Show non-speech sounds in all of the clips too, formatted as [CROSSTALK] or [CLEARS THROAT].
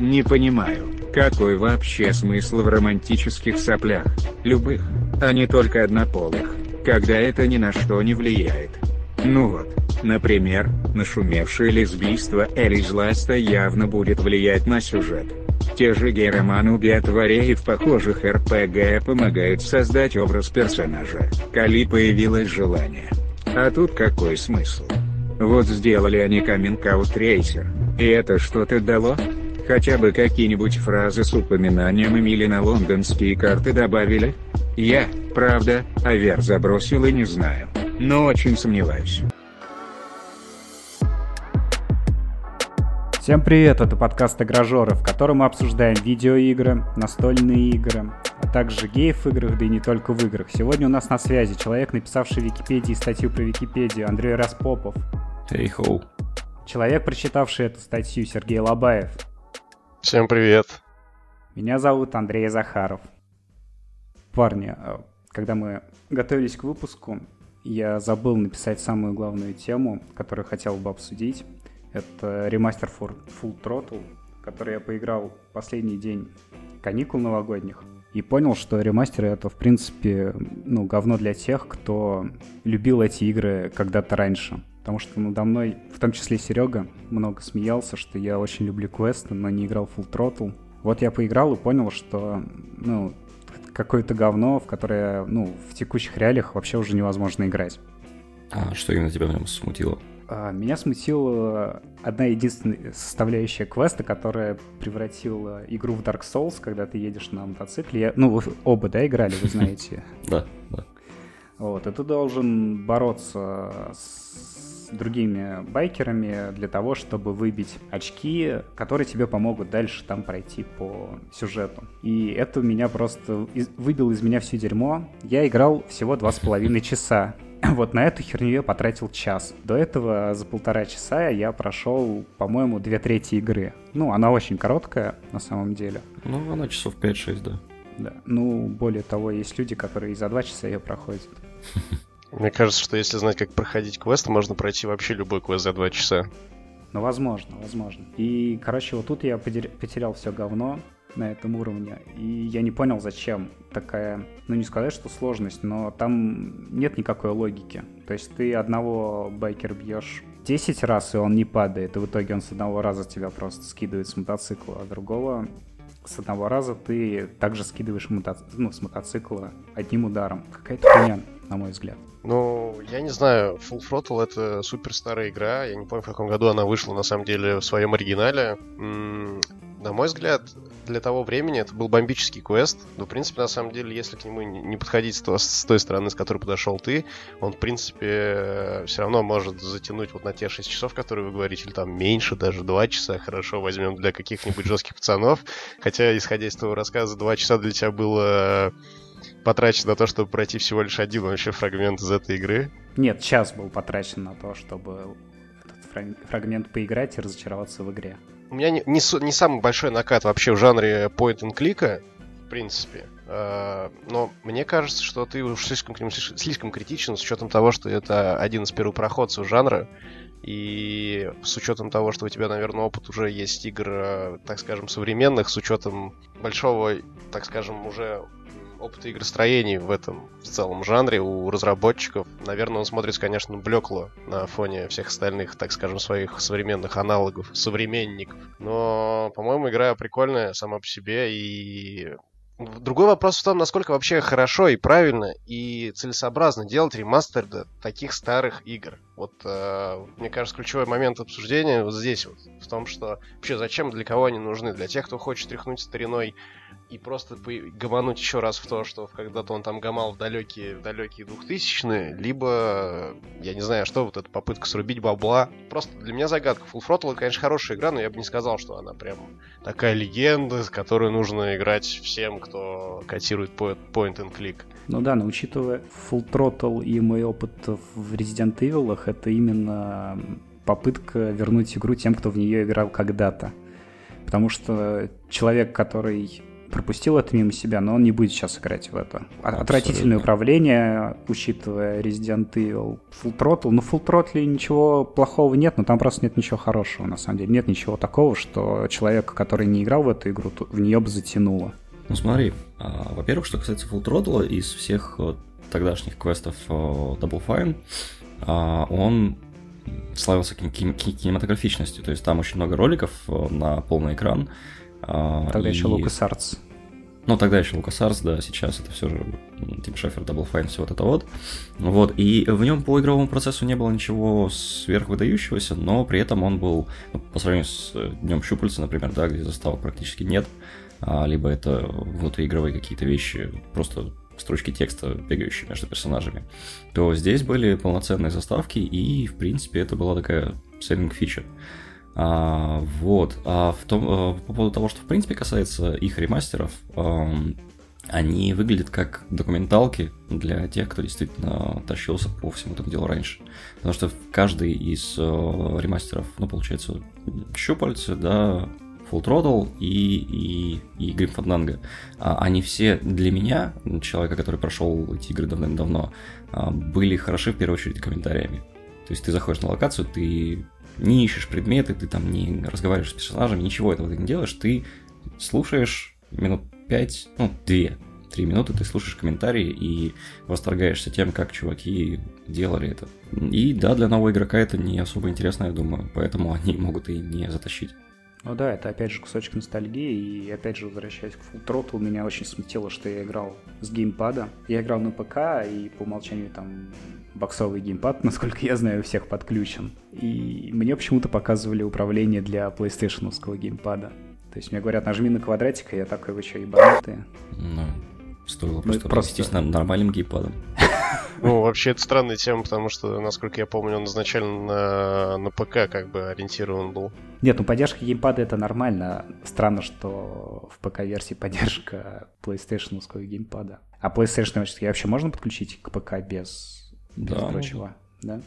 Не понимаю, какой вообще смысл в романтических соплях, любых, а не только однополых, когда это ни на что не влияет. Ну вот, например, нашумевшее лесбийство Элис Ласта явно будет влиять на сюжет. Те же гейроманы в похожих РПГ помогают создать образ персонажа, коли появилось желание. А тут какой смысл? Вот сделали они каминг-аут трейсер, и это что-то дало? Хотя бы какие-нибудь фразы с упоминанием Эмили на лондонские карты добавили? Я, правда, авер забросил и не знаю, но очень сомневаюсь. Всем привет, это подкаст Игрожоры, в котором мы обсуждаем видеоигры, настольные игры, а также геев в играх, да и не только в играх. Сегодня у нас на связи человек, написавший в Википедии статью про Википедию, Андрей Распопов. Эй, хоу. Человек, прочитавший эту статью, Сергей Лобаев. Всем привет. Меня зовут Андрей Захаров. Парни, а, когда мы готовились к выпуску, я забыл написать самую главную тему, которую хотел бы обсудить. Это ремастер Full Throttle, который я поиграл последний день каникул новогодних. И понял, что ремастеры это, в принципе, ну, говно для тех, кто любил эти игры когда-то раньше. Потому что надо мной, в том числе Серега, много смеялся, что я очень люблю квесты, но не играл Full Throttle. Вот я поиграл и понял, что, ну, какое-то говно, в которое, ну, в текущих реалиях вообще уже невозможно играть. А что именно тебя в нем смутило? А, меня смутила одна единственная составляющая квеста, которая превратила игру в Dark Souls, когда ты едешь на мотоцикле. Я, ну, вы оба, да, играли, вы знаете? [LAUGHS] Да, да. Вот, и ты должен бороться с другими байкерами для того, чтобы выбить очки, которые тебе помогут дальше там пройти по сюжету. И это меня просто выбило из меня все дерьмо. Я играл всего два с половиной часа. [LAUGHS] Вот на эту херню я потратил час. До этого за полтора часа я прошел, по-моему, две трети игры. Ну, она очень короткая, на самом деле. Ну, она часов 5-6, да. Да. Ну, более того, есть люди, которые и за два часа ее проходят. [LAUGHS] Мне кажется, что если знать, как проходить квест, можно пройти вообще любой квест за два часа. Ну, возможно, возможно. И, короче, вот тут я потерял все говно на этом уровне. И я не понял, зачем такая, ну не сказать, что сложность, но там нет никакой логики. То есть ты одного байкер бьешь 10 раз, и он не падает, и в итоге он с одного раза тебя просто скидывает с мотоцикла, а другого с одного раза ты также скидываешь мото... ну, с мотоцикла одним ударом. Какая-то хуйня, на мой взгляд. Ну, я не знаю, Full Throttle это супер старая игра. Я не помню, в каком году она вышла на самом деле в своем оригинале. На мой взгляд, для того времени это был бомбический квест. Но, в принципе, на самом деле, если к нему не подходить с, то, с той стороны, с которой подошел ты, он, в принципе, все равно может затянуть вот на те 6 часов, которые вы говорите, или там меньше, даже 2 часа, хорошо, возьмем для каких-нибудь жестких пацанов. Хотя, исходя из твоего рассказа, 2 часа для тебя было потрачено на то, чтобы пройти всего лишь один вообще фрагмент из этой игры. Нет, час был потрачен на то, чтобы этот фрагмент поиграть и разочароваться в игре. У меня не, не, не самый большой накат вообще в жанре point and click, в принципе. Uh, но мне кажется, что ты уж слишком слишком критичен с учетом того, что это один из первопроходцев жанра. И с учетом того, что у тебя, наверное, опыт уже есть игр, э, так скажем, современных, с учетом большого, так скажем, уже опыта игростроений в этом в целом жанре у разработчиков. Наверное, он смотрится, конечно, блекло на фоне всех остальных, так скажем, своих современных аналогов, современников. Но, по-моему, игра прикольная сама по себе и Другой вопрос в том, насколько вообще хорошо и правильно и целесообразно делать ремастер таких старых игр. Вот, э, мне кажется, ключевой момент обсуждения вот здесь вот, в том, что вообще зачем, для кого они нужны. Для тех, кто хочет тряхнуть стариной и просто гомануть еще раз в то, что когда-то он там гамал в далекие, в далекие 2000-е, либо, я не знаю, что вот эта попытка срубить бабла. Просто для меня загадка. Full Throttle, конечно, хорошая игра, но я бы не сказал, что она прям такая легенда, с которой нужно играть всем, кто котирует point and click. Ну да, но учитывая Full Throttle и мой опыт в Resident Evil, это именно попытка вернуть игру тем, кто в нее играл когда-то. Потому что человек, который пропустил это мимо себя, но он не будет сейчас играть в это. Абсолютно. Отвратительное управление, учитывая Resident Evil Full Throttle. Ну, Full Throttle ничего плохого нет, но там просто нет ничего хорошего, на самом деле. Нет ничего такого, что человек, который не играл в эту игру, в нее бы затянуло. Ну смотри, а, во-первых, что касается Full Throttle, из всех э, тогдашних квестов э, Double Fine, а, он славился кинематографичностью, то есть там очень много роликов э, на полный экран. А, тогда и... еще LucasArts. Ну, тогда еще LucasArts, да, сейчас это все же Тим Шефер, Double Fine, все вот это вот. Вот, и в нем по игровому процессу не было ничего сверхвыдающегося, но при этом он был, ну, по сравнению с Днем Щупальца, например, да, где заставок практически нет, а, либо это внутриигровые какие-то вещи, просто строчки текста, бегающие между персонажами, то здесь были полноценные заставки, и, в принципе, это была такая selling feature. А, вот. А в том, а, по поводу того, что, в принципе, касается их ремастеров, а, они выглядят как документалки для тех, кто действительно тащился по всему этому делу раньше. Потому что каждый из э, ремастеров, ну, получается, щупальцы, да, Full Throttle и, и, и Grim Fandango. А, они все для меня, человека, который прошел эти игры давным-давно, а, были хороши в первую очередь комментариями. То есть ты заходишь на локацию, ты не ищешь предметы, ты там не разговариваешь с персонажами, ничего этого ты не делаешь, ты слушаешь минут 5, ну, 2, 3 минуты ты слушаешь комментарии и восторгаешься тем, как чуваки делали это. И да, для нового игрока это не особо интересно, я думаю, поэтому [LAUGHS] они могут и не затащить. Ну да, это опять же кусочек ностальгии, и опять же возвращаясь к Full Throttle, меня очень смутило, что я играл с геймпада. Я играл на ПК, и по умолчанию там боксовый геймпад, [LAUGHS] насколько я знаю, у всех подключен. И мне почему-то показывали управление для PlayStation геймпада. То есть мне говорят, нажми на квадратик, и я такой, вы что, ебанутые? Ну, стоило ну, просто, просто... нормальным геймпадом. [LAUGHS] Ну, вообще, это странная тема, потому что, насколько я помню, он изначально на, на ПК как бы ориентирован был. Нет, ну поддержка геймпада это нормально. Странно, что в ПК-версии поддержка PlayStation геймпада. А PlayStation вообще можно подключить к ПК без, без да, прочего? Да?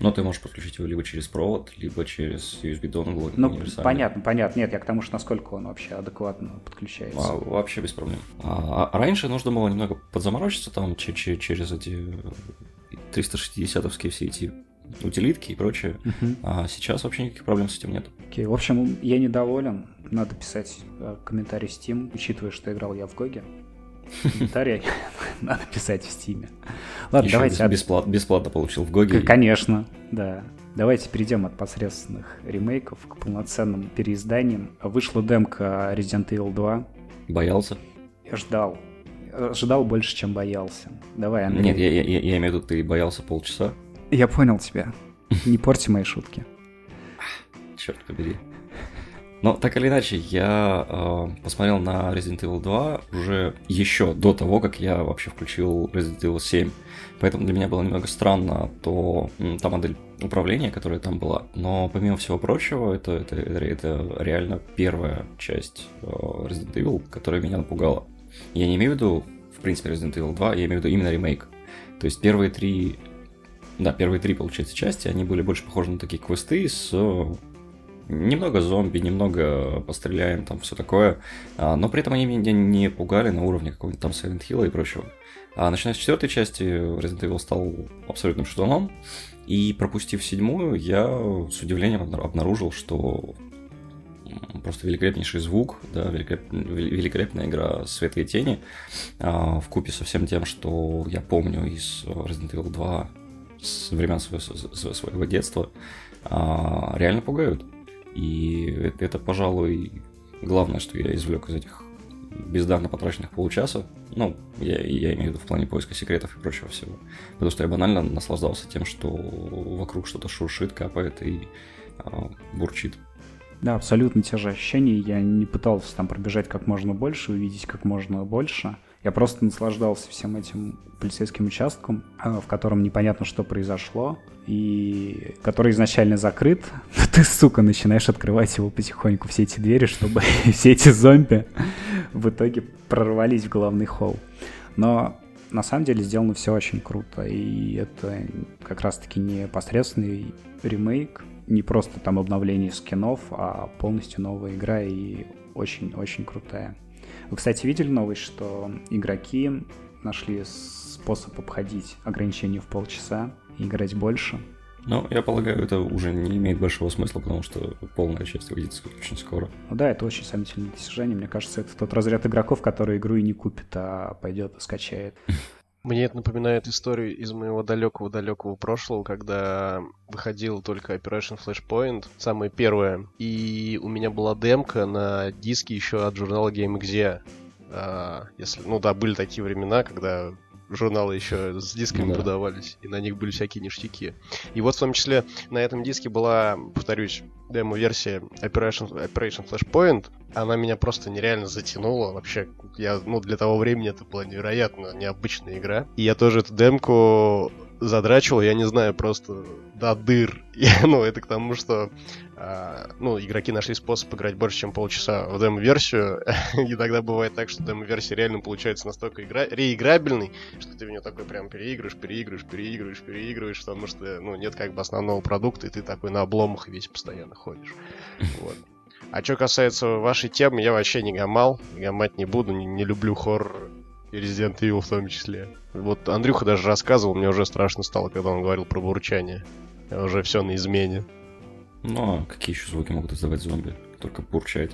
Но ты можешь подключить его либо через провод, либо через USB донгл. Ну, понятно, понятно. Нет, я к тому, что насколько он вообще адекватно подключается. А, вообще без проблем. А, а раньше нужно было немного подзаморочиться там через эти 360-овские все эти утилитки и прочее. Uh-huh. А сейчас вообще никаких проблем с этим нет. Окей, okay. в общем, я недоволен. Надо писать э, комментарий в Steam, учитывая, что играл я в Гоге комментарий [LAUGHS] надо писать в Стиме. Ладно, Еще давайте... Бесплат, бесплатно получил в Гоге. Конечно, да. Давайте перейдем от посредственных ремейков к полноценным переизданиям. Вышла демка Resident Evil 2. Боялся? Я ждал. Ожидал больше, чем боялся. Давай, Андрей. Нет, я, я, я имею в виду, ты боялся полчаса. Я понял тебя. Не [LAUGHS] порти мои шутки. Черт побери. Но так или иначе, я э, посмотрел на Resident Evil 2 уже еще до того, как я вообще включил Resident Evil 7. Поэтому для меня было немного странно то, та модель управления, которая там была. Но помимо всего прочего, это, это, это реально первая часть э, Resident Evil, которая меня напугала. Я не имею в виду, в принципе, Resident Evil 2, я имею в виду именно ремейк. То есть первые три да, первые три, получается, части, они были больше похожи на такие квесты с немного зомби, немного постреляем, там все такое. А, но при этом они меня не пугали на уровне какого-нибудь там Silent Hill и прочего. А начиная с четвертой части, Resident Evil стал абсолютным шутаном. И пропустив седьмую, я с удивлением обнаружил, что просто великолепнейший звук, да, великолеп... великолепная игра света и тени, а, в купе со всем тем, что я помню из Resident Evil 2 с времен своего, своего детства, а, реально пугают. И это, это, пожалуй, главное, что я извлек из этих бездарно потраченных получаса. Ну, я, я имею в виду в плане поиска секретов и прочего всего. Потому что я банально наслаждался тем, что вокруг что-то шуршит, капает и а, бурчит. Да, абсолютно те же ощущения. Я не пытался там пробежать как можно больше, увидеть как можно больше. Я просто наслаждался всем этим полицейским участком, а, в котором непонятно, что произошло, и который изначально закрыт. [LAUGHS] Ты, сука, начинаешь открывать его потихоньку, все эти двери, чтобы [LAUGHS] все эти зомби в итоге прорвались в главный холл. Но на самом деле сделано все очень круто, и это как раз-таки не посредственный ремейк, не просто там обновление скинов, а полностью новая игра и очень-очень крутая. Вы, кстати, видели новость, что игроки нашли способ обходить ограничения в полчаса и играть больше? Ну, я полагаю, это уже не имеет большого смысла, потому что полная часть выйдет очень скоро. Ну да, это очень сомнительное достижение. Мне кажется, это тот разряд игроков, который игру и не купит, а пойдет и скачает. [LAUGHS] Мне это напоминает историю из моего далекого-далекого прошлого, когда выходил только Operation Flashpoint, самая первая, и у меня была демка на диске еще от журнала GameXia. А, если, ну да, были такие времена, когда журналы еще с дисками да. продавались, и на них были всякие ништяки. И вот в том числе на этом диске была, повторюсь, демо-версия Operation, Operation Flashpoint. Она меня просто нереально затянула. Вообще, я, ну, для того времени это была невероятно необычная игра. И я тоже эту демку задрачивал, я не знаю, просто до дыр. [LAUGHS] И, ну, это к тому, что а, ну, игроки нашли способ играть больше, чем полчаса в демо-версию. [LAUGHS] и тогда бывает так, что демо-версия реально получается настолько игра... реиграбельной, что ты в нее такой прям переигрываешь, переигрываешь, переигрываешь, переигрываешь, потому что, ну, нет как бы основного продукта, и ты такой на обломах весь постоянно ходишь. [LAUGHS] Вот. А что касается вашей темы, я вообще не гамал, гамать не буду, не, не люблю хоррор и Resident Evil в том числе. Вот Андрюха даже рассказывал, мне уже страшно стало, когда он говорил про бурчание. Я уже все на измене. Ну, а какие еще звуки могут издавать зомби? Только бурчать.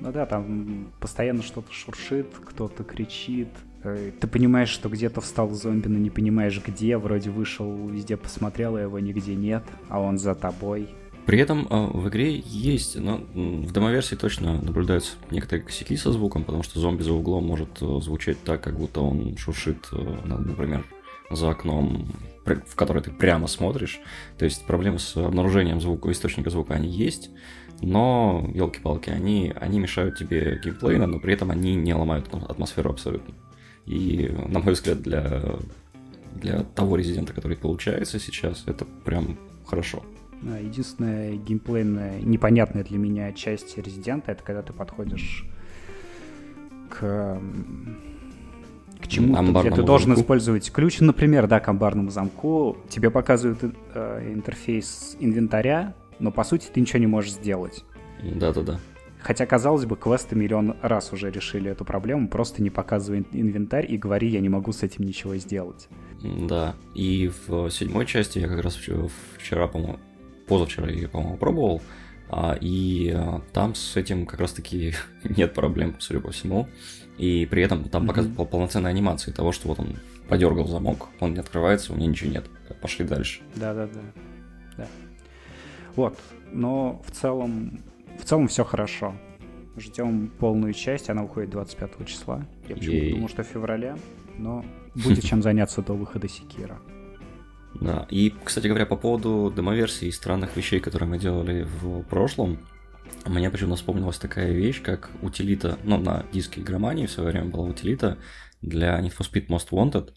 Ну да, там постоянно что-то шуршит, кто-то кричит. Э, ты понимаешь, что где-то встал зомби, но не понимаешь где. Вроде вышел, везде посмотрел, а его нигде нет, а он за тобой. При этом э, в игре есть, но в демоверсии точно наблюдаются некоторые косяки со звуком, потому что зомби за углом может э, звучать так, как будто он шуршит, э, например, за окном, в который ты прямо смотришь. То есть проблемы с обнаружением звука, источника звука, они есть, но, елки-палки, они, они мешают тебе геймплейно, но при этом они не ломают атмосферу абсолютно. И, на мой взгляд, для, для того резидента, который получается сейчас, это прям хорошо. Единственная геймплейная непонятная для меня часть резидента это когда ты подходишь к к чему-то, где ты должен замку. использовать ключ, например, да, к амбарному замку. Тебе показывают э, интерфейс инвентаря, но по сути ты ничего не можешь сделать. Да-да-да. Хотя, казалось бы, квесты миллион раз уже решили эту проблему, просто не показывай инвентарь и говори, я не могу с этим ничего сделать. Да, и в седьмой части я как раз вчера, по-моему, позавчера я, по-моему, пробовал, а, и а, там с этим как раз-таки [LAUGHS] нет проблем, судя по всему. И при этом там mm-hmm. показывают полноценные анимации того, что вот он подергал замок, он не открывается, у меня ничего нет. Пошли дальше. Да-да-да. Да. Вот. Но в целом, в целом все хорошо. Ждем полную часть, она уходит 25 числа. Я почему-то думал, что в феврале, но будет [LAUGHS] чем заняться до выхода Секира. Да, и, кстати говоря, по поводу демоверсии и странных вещей, которые мы делали в прошлом, мне почему-то вспомнилась такая вещь, как утилита, ну, на диске игромании в свое время была утилита для Need for Speed Most Wanted,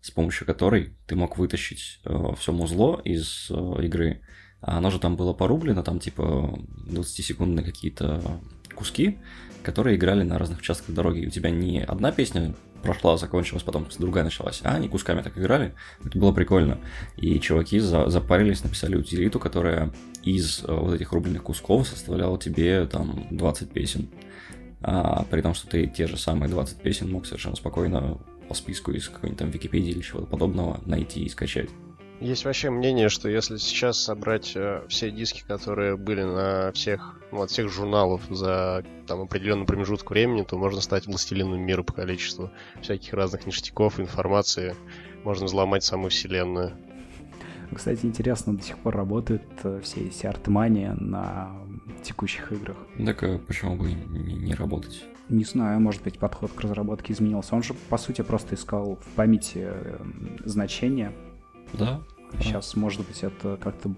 с помощью которой ты мог вытащить э, все музло из э, игры. Оно же там было порублено, там типа 20-секундные какие-то куски, которые играли на разных участках дороги. И у тебя не одна песня прошла, закончилась, потом другая началась. А они кусками так играли. Это было прикольно. И чуваки за, запарились, написали утилиту, которая из э, вот этих рубленых кусков составляла тебе там 20 песен. А, при том, что ты те же самые 20 песен мог совершенно спокойно по списку из какой-нибудь там Википедии или чего-то подобного найти и скачать. Есть вообще мнение, что если сейчас собрать э, все диски, которые были на всех, ну, от всех журналов за там определенный промежуток времени, то можно стать властелином мира по количеству всяких разных ништяков, информации. Можно взломать саму вселенную. Кстати, интересно, до сих пор работают э, все эти артмания на текущих играх. Так а почему бы не, не работать? Не знаю, может быть, подход к разработке изменился. Он же, по сути, просто искал в памяти э, значения да. Сейчас, может быть, это как-то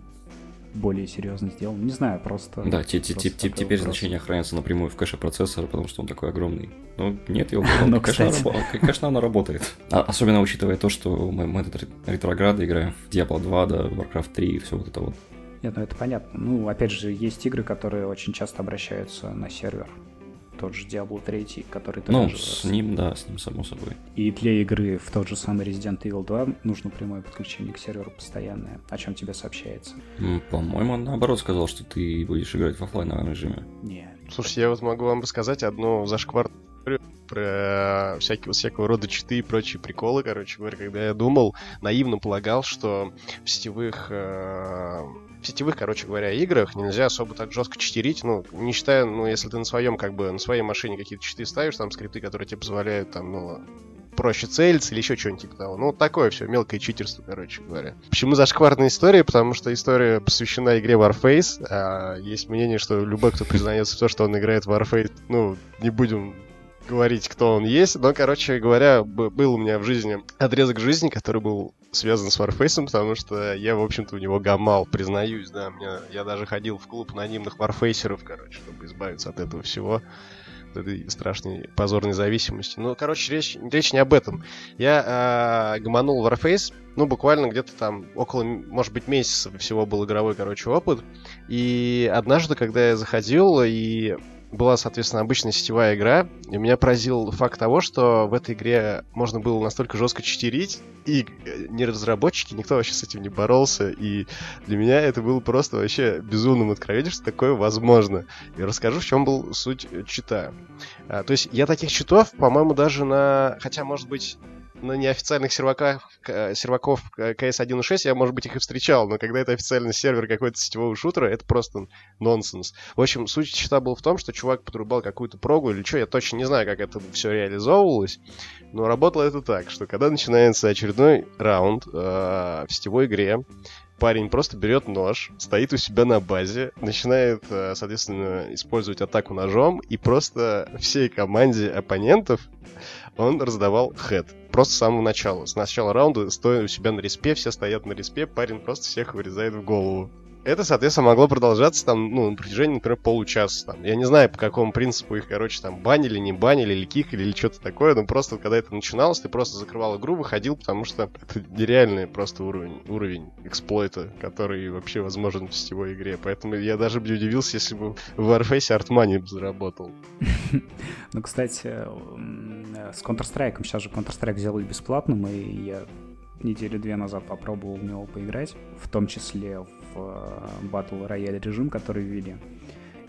более серьезно сделано. Не знаю, просто... Да, те, теперь значение хранится напрямую в кэше процессора, потому что он такой огромный. Но нет его, [LAUGHS] Но, конечно, оно работает. А, особенно учитывая то, что мы, мы этот ретрограды играем в Diablo 2, да, Warcraft 3 и все вот это вот. Нет, ну это понятно. Ну, опять же, есть игры, которые очень часто обращаются на сервер тот же Diablo 3, который Ну, с ним, да, с ним, само собой. И для игры в тот же самый Resident Evil 2 нужно прямое подключение к серверу постоянное, о чем тебе сообщается. По-моему, он наоборот сказал, что ты будешь играть в офлайновом режиме. Не, Слушайте, я вот могу вам рассказать одну зашкварную историю про всякие, всякого рода читы и прочие приколы, короче говоря, когда я думал, наивно полагал, что в сетевых э, сетевых, короче говоря, играх нельзя особо так жестко читерить, ну, не считая, ну, если ты на своем, как бы, на своей машине какие-то читы ставишь, там, скрипты, которые тебе позволяют, там, ну, проще целиться или еще что-нибудь типа того. Ну, такое все, мелкое читерство, короче говоря. Почему зашкварная история? Потому что история посвящена игре Warface. А есть мнение, что любой, кто признается в том, что он играет в Warface, ну, не будем говорить, кто он есть. Но, короче говоря, был у меня в жизни отрезок жизни, который был связан с Warface, потому что я, в общем-то, у него гамал, признаюсь, да. Мне, я даже ходил в клуб анонимных варфейсеров, короче, чтобы избавиться от этого всего этой страшной позорной зависимости. Ну, короче, речь, речь не об этом. Я э, гомонул Warface, ну, буквально где-то там около, может быть, месяца всего был игровой, короче, опыт. И однажды, когда я заходил и была, соответственно, обычная сетевая игра, и меня поразил факт того, что в этой игре можно было настолько жестко читерить, и э, не разработчики, никто вообще с этим не боролся, и для меня это было просто вообще безумным откровением, что такое возможно. И расскажу, в чем был суть чита. А, то есть я таких читов, по-моему, даже на... Хотя, может быть, на неофициальных серваках, серваков CS 1.6 я, может быть, их и встречал, но когда это официальный сервер какой-то сетевого шутера, это просто нонсенс. В общем, суть счета была в том, что чувак подрубал какую-то прогу или что, я точно не знаю, как это все реализовывалось, но работало это так, что когда начинается очередной раунд э, в сетевой игре, парень просто берет нож, стоит у себя на базе, начинает, э, соответственно, использовать атаку ножом, и просто всей команде оппонентов он раздавал хед. Просто с самого начала. С начала раунда, стоя у себя на респе, все стоят на респе, парень просто всех вырезает в голову это, соответственно, могло продолжаться там, ну, на протяжении, например, получаса. Там. Я не знаю, по какому принципу их, короче, там банили, не банили, или кикали, или что-то такое, но просто, когда это начиналось, ты просто закрывал игру, выходил, потому что [LAUGHS] это нереальный просто уровень, уровень эксплойта, который вообще возможен в сетевой игре. Поэтому я даже бы удивился, если бы в Warface Артмани заработал. [LAUGHS] Ну, кстати, с Counter-Strike, сейчас же Counter-Strike сделали бесплатным, и я неделю-две назад попробовал в него поиграть, в том числе в э, Battle Royale режим, который ввели.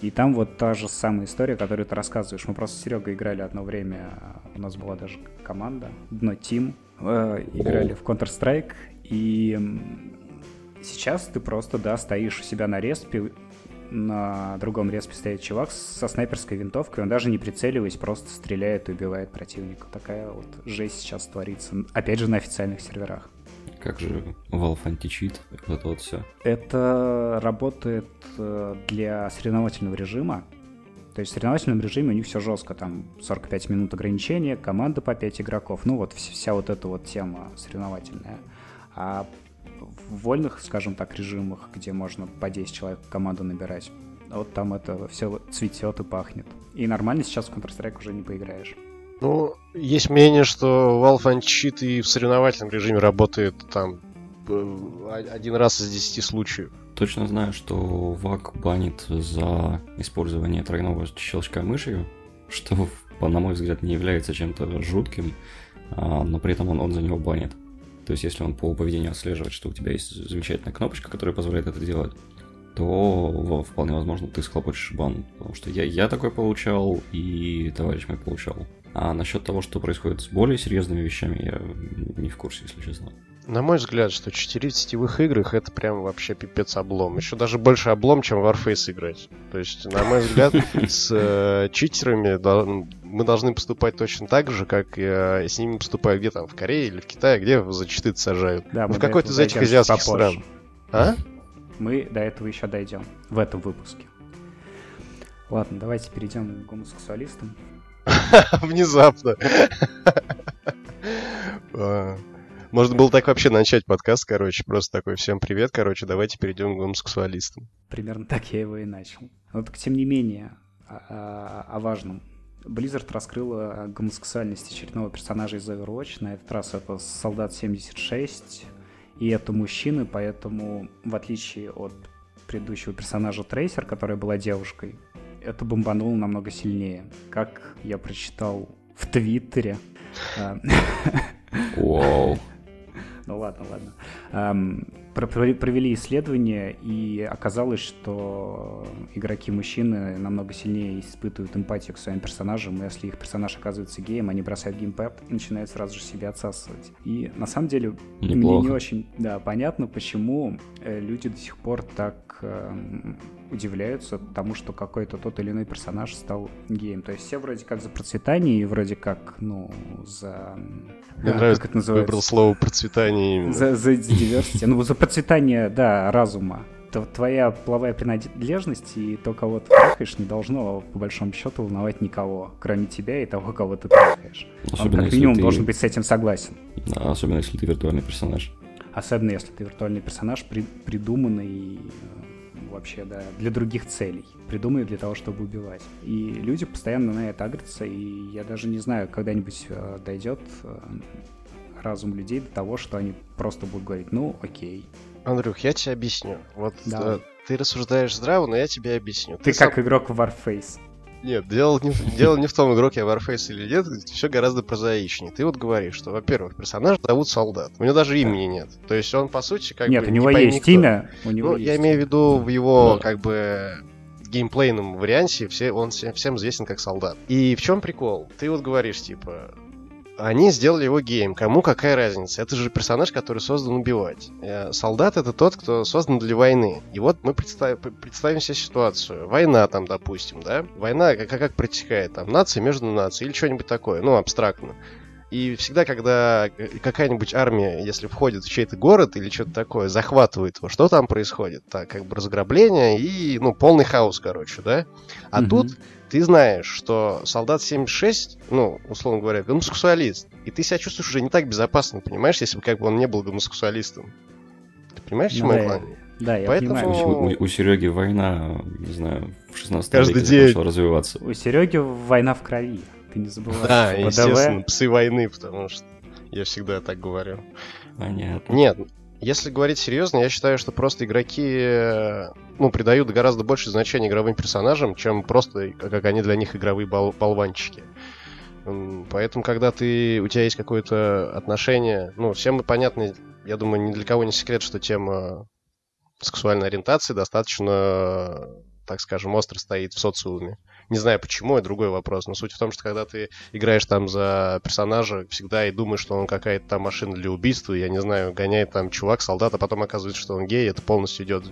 И там вот та же самая история, которую ты рассказываешь. Мы просто с Серегой играли одно время, у нас была даже команда, но Team, э, играли в Counter-Strike, и сейчас ты просто, да, стоишь у себя на респе, на другом респе стоит чувак со снайперской винтовкой, он даже не прицеливаясь, просто стреляет и убивает противника. Такая вот жесть сейчас творится, опять же, на официальных серверах. Как же Valve античит, вот это вот все? Это работает э, для соревновательного режима, то есть в соревновательном режиме у них все жестко, там 45 минут ограничения, команда по 5 игроков, ну вот вся вот эта вот тема соревновательная. А в вольных, скажем так, режимах, где можно по 10 человек команду набирать, вот там это все цветет и пахнет. И нормально сейчас в Counter-Strike уже не поиграешь. Ну, есть мнение, что Valve античит и в соревновательном режиме работает там э, один раз из десяти случаев. Точно знаю, что ВАК банит за использование тройного щелчка мышью, что, на мой взгляд, не является чем-то жутким, а, но при этом он, он за него банит. То есть, если он по поведению отслеживает, что у тебя есть замечательная кнопочка, которая позволяет это делать, то вполне возможно ты схлопочешь бан. Потому что я, я такой получал, и товарищ мой получал. А насчет того, что происходит с более серьезными вещами, я не в курсе, если честно. На мой взгляд, что читерить в сетевых играх это прям вообще пипец облом. Еще даже больше облом, чем в Warface играть. То есть, на мой взгляд, [LAUGHS] с э, читерами мы должны поступать точно так же, как э, с ними поступают где там в Корее или в Китае, где за читы сажают. Да, ну, в какой-то из этих азиатских стран. А? Мы до этого еще дойдем в этом выпуске. Ладно, давайте перейдем к гомосексуалистам. [LAUGHS] Внезапно. А. Можно было так вообще начать подкаст, короче, просто такой, всем привет, короче, давайте перейдем к гомосексуалистам. Примерно так я его и начал. Но так, тем не менее, о, о, о важном. Blizzard раскрыла гомосексуальность очередного персонажа из Overwatch. На этот раз это солдат 76, и это мужчина, поэтому, в отличие от предыдущего персонажа Трейсер, которая была девушкой, это бомбануло намного сильнее. Как я прочитал в Твиттере. [LAUGHS] Вау. Ну ладно, ладно. Um, провели исследование, и оказалось, что игроки-мужчины намного сильнее испытывают эмпатию к своим персонажам, и если их персонаж оказывается геем, они бросают геймпад и начинают сразу же себя отсасывать. И на самом деле Неплохо. мне не очень да, понятно, почему э, люди до сих пор так э, удивляются тому, что какой-то тот или иной персонаж стал геем. То есть все вроде как за процветание и вроде как, ну, за... Мне а, нравится, как это называется? выбрал слово процветание именно. За, за diversity. Ну, за процветание, да, разума. Твоя половая принадлежность и то, кого ты трахаешь, не должно, по большому счету, волновать никого, кроме тебя и того, кого ты трахаешь. Он, Особенно, как если минимум, ты- должен быть с этим согласен. Да, особенно если ты виртуальный персонаж. Особенно, если ты виртуальный персонаж, при- придуманный э, вообще, да, для других целей. Придуманный для того, чтобы убивать. И люди постоянно на это агрятся, и я даже не знаю, когда-нибудь э, дойдет э, разум людей до того, что они просто будут говорить, ну, окей. Андрюх, я тебе объясню. Вот Давай. э, ты рассуждаешь здраво, но я тебе объясню. Ты, сам- как игрок в Warface. Нет, дело не, в- дело не в том, игрок я Warface или нет, все гораздо прозаичнее. Ты вот говоришь, что, во-первых, персонаж зовут Солдат. У него даже имени нет. То есть он, по сути, как Нет, бы у не него пойми есть имя, у него Ну, есть я имею в виду в его, Да. как бы, геймплейном варианте все, он все- всем известен как солдат. И в чем прикол? Ты вот говоришь, типа, они сделали его геем, кому какая разница? Это же персонаж, который создан убивать. Э, Солдат это тот, кто создан для войны. И вот мы представим, представим себе ситуацию. Война там, допустим, да? Война как, как протекает? Там нация между нацией или что-нибудь такое, ну, абстрактно. И всегда, когда какая-нибудь армия, если входит в чей-то город или что-то такое, захватывает его, что там происходит? Так, как бы разграбление и, ну, полный хаос, короче, да? А Мгм. тут ты знаешь, что солдат 76, ну, условно говоря, гомосексуалист, и ты себя чувствуешь уже не так безопасно, понимаешь, если бы как бы он не был гомосексуалистом. Ты понимаешь, Ну чему да, я клоню? Да, я Поэтому- понимаю. У, у Сереги война, не знаю, в 16 Каждый веке день. начала развиваться. У Сереги война в крови. Ты не забывай. Да, ПДВ. естественно, псы войны, потому что я всегда так говорю. Понятно. Нет, если говорить серьезно, я считаю, что просто игроки э, ну, придают гораздо больше значения игровым персонажам, чем просто как они для них игровые бол- болванчики. Поэтому, когда ты, у тебя есть какое-то отношение, ну, всем понятно, я думаю, ни для кого не секрет, что тема сексуальной ориентации достаточно, так скажем, остро стоит в социуме. Не знаю почему, это другой вопрос. Но суть в том, что когда ты играешь там за персонажа, всегда и думаешь, что он какая-то там машина для убийства, я не знаю, гоняет там чувак, солдат, а потом оказывается, что он гей, это полностью идет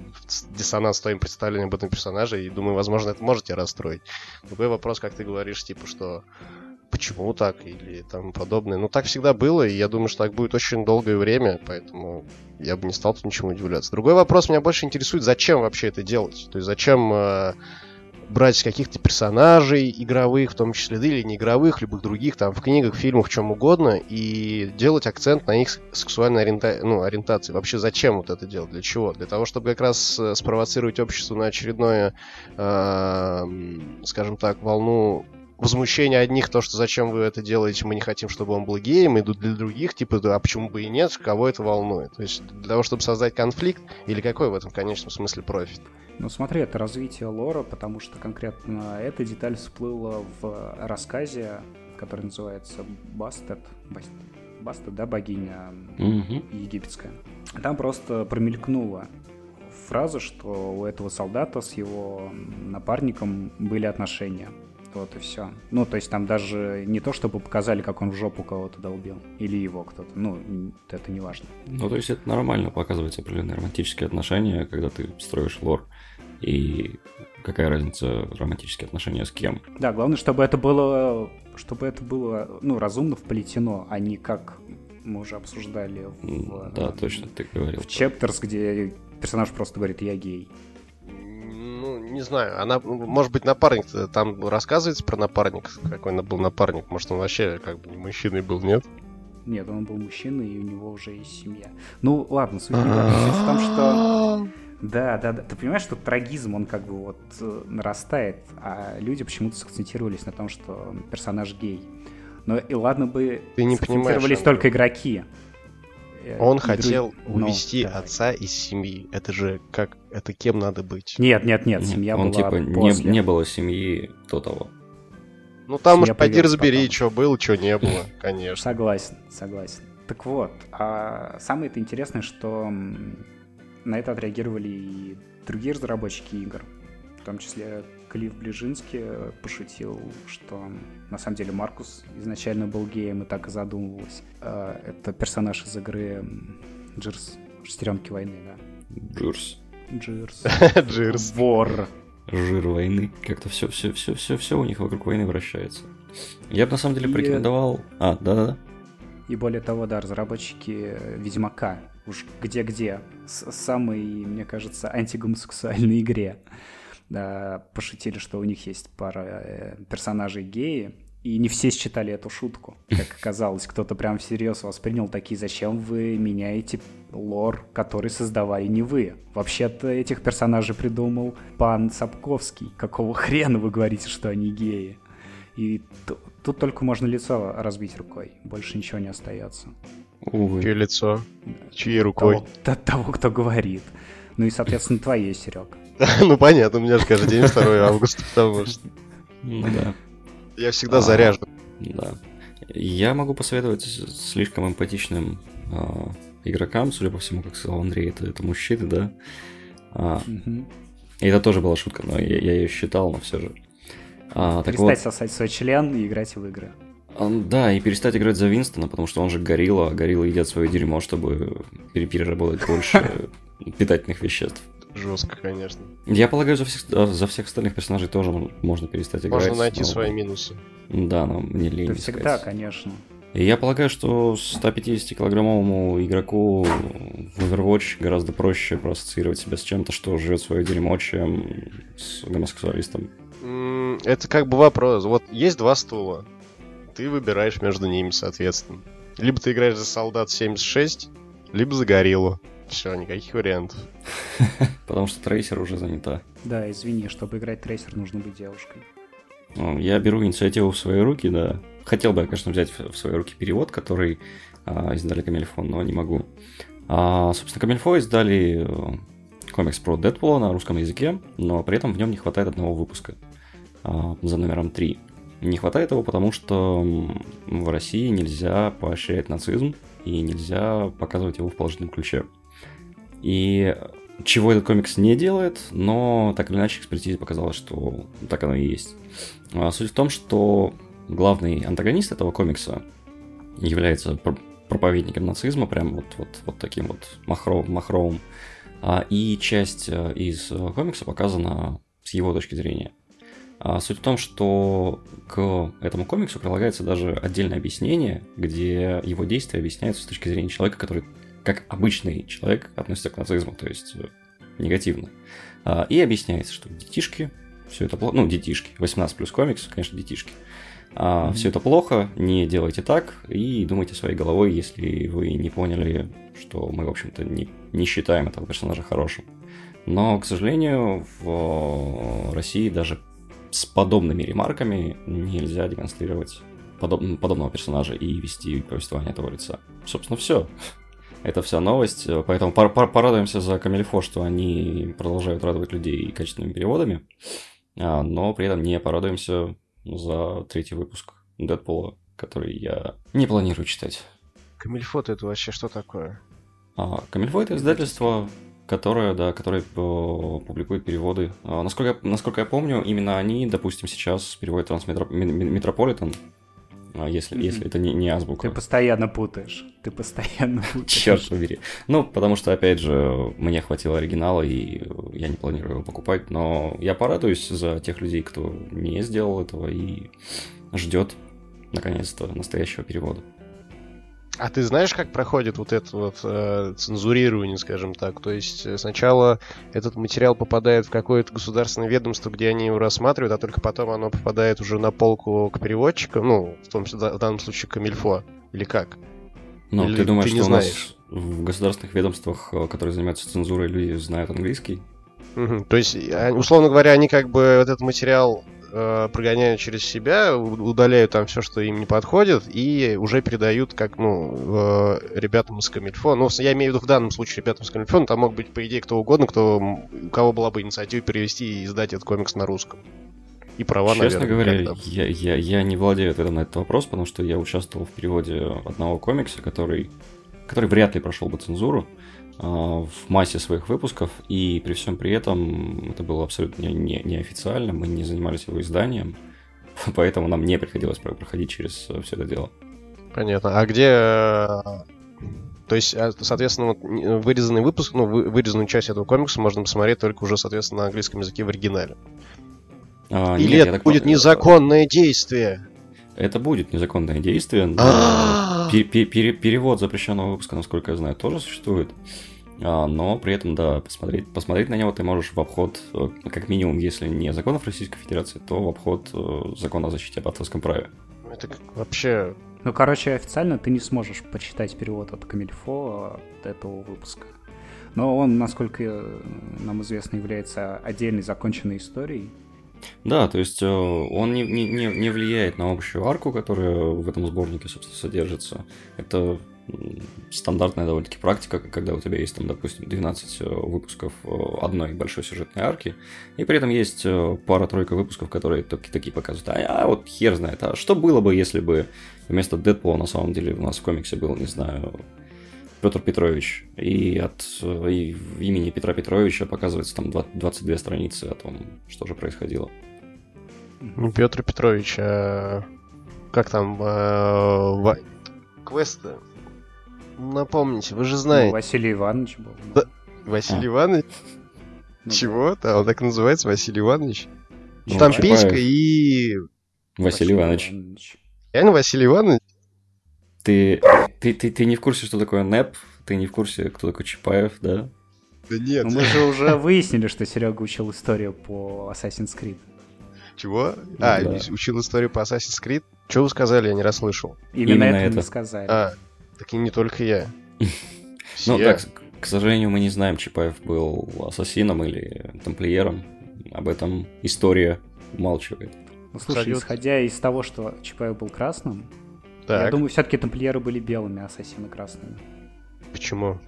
диссонанс с твоим представлением об этом персонаже, и думаю, возможно, это может тебя расстроить. Другой вопрос, как ты говоришь, типа, что почему так или там подобное. Ну, так всегда было, и я думаю, что так будет очень долгое время, поэтому я бы не стал тут ничему удивляться. Другой вопрос меня больше интересует, зачем вообще это делать? То есть зачем э, брать каких-то персонажей игровых, в том числе, да, или не игровых, любых других, там, в книгах, фильмах, чем угодно, и делать акцент на их сексуальной ориента... ну, ориентации. Вообще зачем вот это делать? Для чего? Для того, чтобы как раз э, спровоцировать общество на очередное, э, скажем так, волну возмущение одних, то, что зачем вы это делаете, мы не хотим, чтобы он был геем, и для других, типа, да, а почему бы и нет, кого это волнует? То есть для того, чтобы создать конфликт, или какой в этом конечном смысле профит? Ну смотри, это развитие лора, потому что конкретно эта деталь всплыла в рассказе, который называется Бастет. Бастет, да, богиня Мгм. египетская. Там просто промелькнула фраза, что у этого солдата с его напарником были отношения. Вот и все. Ну, то есть там даже не то, чтобы показали, как он в жопу кого-то долбил. Или его кто-то. Ну, это не важно. Ну, то есть это нормально показывать определенные романтические отношения, когда ты строишь лор. И какая разница, романтические отношения с кем? Да, главное, чтобы это было, чтобы это было, ну, разумно вплетено, а не как мы уже обсуждали в, Да, точно, ты говорил. в Chapters, где персонаж просто говорит «я гей». Ну, не знаю, она, может быть, напарник, там рассказывается про напарник, какой он был напарник, может, он вообще как бы не мужчиной был, нет? Нет, он был мужчиной, и у него уже есть семья. Ну, ладно, суть в том, что... Да, да, да. Ты понимаешь, что трагизм, он как бы вот э, нарастает, а люди почему-то сакцентировались на том, что персонаж гей. Но и ладно бы Ты не понимаешь, только игроки. Э, Он хотел Ну, увести отца из семьи. Это же как, это кем надо быть? Нет, нет, нет, семья он была типа не, после. не было семьи до того. Ну, там уж пойди разбери, потом. что было, что не было, [LAUGHS] конечно. Согласен, согласен. Так вот, а самое это интересное, что на это отреагировали и другие разработчики игр. В том числе Клифф Ближинский пошутил, что на самом деле Маркус изначально был геем и так и задумывалось. А, это персонаж из игры Джирс, Шестеренки войны, да. Джирс. Джирс. [LAUGHS] Джирс. Вор. Жир войны. Как-то все, все, все, все, все у них вокруг войны вращается. Я бы на самом деле И- порекомендовал. А, да-да-да. И более того, да, разработчики Ведьмака, уж где-где, с самой, мне кажется, антигомосексуальной игре, да, пошутили, что у них есть пара э, персонажей геи, и не все считали эту шутку. Как оказалось, кто-то прям всерьез воспринял такие, зачем вы меняете лор, который создавали не вы. Вообще-то этих персонажей придумал пан Сапковский. Какого хрена вы говорите, что они геи? И тут только можно лицо разбить рукой, больше ничего не остается. Увы. Чье лицо? Чьей рукой? Того, того, кто говорит. Ну и, соответственно, твоей, Серег. [LAUGHS] Ну понятно, у меня же каждый день 2 августа, потому что Ну да. Я всегда А. заряжен. Да. Я могу посоветовать слишком эмпатичным а, игрокам, судя по всему, как сказал Андрей, это, это мужчины, да. А, Мгм. и это тоже была шутка, но я, я ее считал, но все же. А, так вот, Перестать сосать свой член и играть в игры. а, да, и перестать играть за Винстона, потому что он же горилла, а гориллы едят свое дерьмо, чтобы пере- переработать больше [LAUGHS] питательных веществ. Жестко, конечно. Я полагаю, за всех, а, за всех остальных персонажей тоже можно перестать играть. Можно найти но- свои минусы. Да, но мне лень. Искать. всегда, конечно. И я полагаю, что 150-килограммовому игроку в Overwatch гораздо проще проассоциировать себя с чем-то, что живет свое дерьмо, чем с гомосексуалистом. Это как бы вопрос. Вот есть два стула. Ты выбираешь между ними, соответственно. Либо ты играешь за солдат 76, либо за гориллу. Все, никаких вариантов. [LAUGHS] Потому что трейсер уже занята. Да, извини, чтобы играть трейсер, нужно быть девушкой. Ну, Я беру инициативу в свои руки, да. Хотел бы я, конечно, взять в свои руки перевод, который а, издали Камильфо, но не могу. А, собственно, Камильфо издали э, комикс про Дэдпула на русском языке, но при этом в нем не хватает одного выпуска а, за номером 3. Не хватает его, потому что в России нельзя поощрять нацизм и нельзя показывать его в положительном ключе. И чего этот комикс не делает, но так или иначе экспертизе показалось, что так оно и есть. А, Суть в том, что главный антагонист этого комикса является пр- проповедником нацизма, прям вот, вот, вот таким вот махро- махровым. А, И часть э, из э, комикса показана с его точки зрения. А, Суть в том, что к этому комиксу прилагается даже отдельное объяснение, где его действия объясняются с точки зрения человека, который как обычный человек относится к нацизму, то есть э, негативно. А, И объясняется, что детишки, все это плохо, ну, детишки, 18 плюс комикс, конечно, детишки. Мгм. Все это плохо, не делайте так и думайте своей головой, если вы не поняли, что мы, в общем-то, не, не считаем этого персонажа хорошим. Но, к сожалению, в России даже с подобными ремарками нельзя демонстрировать подоб- подобного персонажа и вести повествование этого лица. Собственно, все. Это вся новость, поэтому пор- пор- порадуемся за Камильфо, что они продолжают радовать людей качественными переводами, а, но при этом не порадуемся за третий выпуск Дэдпула, который я не планирую читать. Камильфот это вообще что такое? А, Камильфо это издательство, которое, да, которое э, публикует переводы. А, насколько, я- насколько я помню, именно они, допустим, сейчас переводят Трансметрополитен, если, Мгм. если это не, не азбука. Ты постоянно путаешь. Ты постоянно [LAUGHS] путаешь. Черт побери. Ну, потому что, опять же, мне хватило оригинала, и я не планирую его покупать, но я порадуюсь за тех людей, кто не сделал этого и ждет, наконец-то, настоящего перевода. А ты знаешь, как проходит вот это вот э, цензурирование, скажем так? То есть э, сначала этот материал попадает в какое-то государственное ведомство, где они его рассматривают, а только потом оно попадает уже на полку к переводчикам, ну, в том числе в данном случае к Камильфо, или как? Или ты думаешь, ты не что у нас знаешь? в государственных ведомствах, э, которые занимаются цензурой, люди знают английский? Мгм. То есть, а, условно говоря, они как бы вот этот материал э, прогоняют через себя, удаляют там все, что им не подходит, и уже передают как, ну, э, ребятам из Камильфо. Ну, я имею в виду в данном случае ребятам из Камильфо, но там мог быть, по идее, кто угодно, кто, у кого была бы инициатива перевести и издать этот комикс на русском. И права, Честно наверное, говоря, я, я, я не владею ответом на этот вопрос, потому что я участвовал в переводе одного комикса, который, который вряд ли прошел бы цензуру. В массе своих выпусков, и при всем при этом это было абсолютно не, неофициально, мы не занимались его изданием, [LAUGHS] поэтому нам не приходилось проходить через все это дело. Понятно. А где... То есть, а, соответственно, вырезанный выпуск, ну, вырезанную часть этого комикса можно посмотреть только уже, соответственно, на английском языке в оригинале. А, Или нет, это будет так... незаконное действие? Это будет незаконное действие, но а! перевод запрещенного выпуска, насколько я знаю, тоже существует. А, но при этом, да, посмотреть, посмотреть на него ты можешь в обход, э, как минимум, если не законов Российской Федерации, то в обход э, закона о защите об авторском праве. Это вообще... Ну, короче, официально ты не сможешь почитать перевод от Камильфо от этого выпуска. Но он, насколько э, нам известно, является отдельной законченной историей, да, то есть э, он не, не, не влияет на общую арку, которая в этом сборнике, собственно, содержится. Это стандартная довольно-таки практика, когда у тебя есть, там, допустим, 12 э, выпусков э, одной большой сюжетной арки, и при этом есть пара-тройка выпусков, которые такие, такие показывают, а, а вот хер знает, а что было бы, если бы вместо Дэдпула на самом деле у нас в комиксе был, не знаю, Петр Петрович, и от и имени Петра Петровича показывается там 22 страницы о том, что же происходило. Ну, Петр Петрович, а... как там, а... в... квесты? Напомните, вы же знаете. Ну, Василий Иванович был. Да. Василий а. Иванович? Ну, Чего? Да, он так называется, Василий Иванович. Ну, там Чапаев. Петька и... Василий Иванович. Реально Василий Иванович? Ты, ты, ты, ты не в курсе, что такое НЭП? Ты не в курсе, кто такой Чапаев, да? Да нет. Ну, мы же уже выяснили, что Серега учил историю по Assassin's Creed. Чего? А, да. учил историю по Assassin's Creed? Что вы сказали, я не расслышал. Именно, Именно это мы сказали. А, так и не только я. [LAUGHS] Ну так, к сожалению, мы не знаем, Чапаев был ассасином или тамплиером. Об этом история умалчивает. Ну, слушай, исходя из того, что Чапаев был красным, так. Я думаю, все-таки тамплиеры были белыми, а ассасины красными. Почему?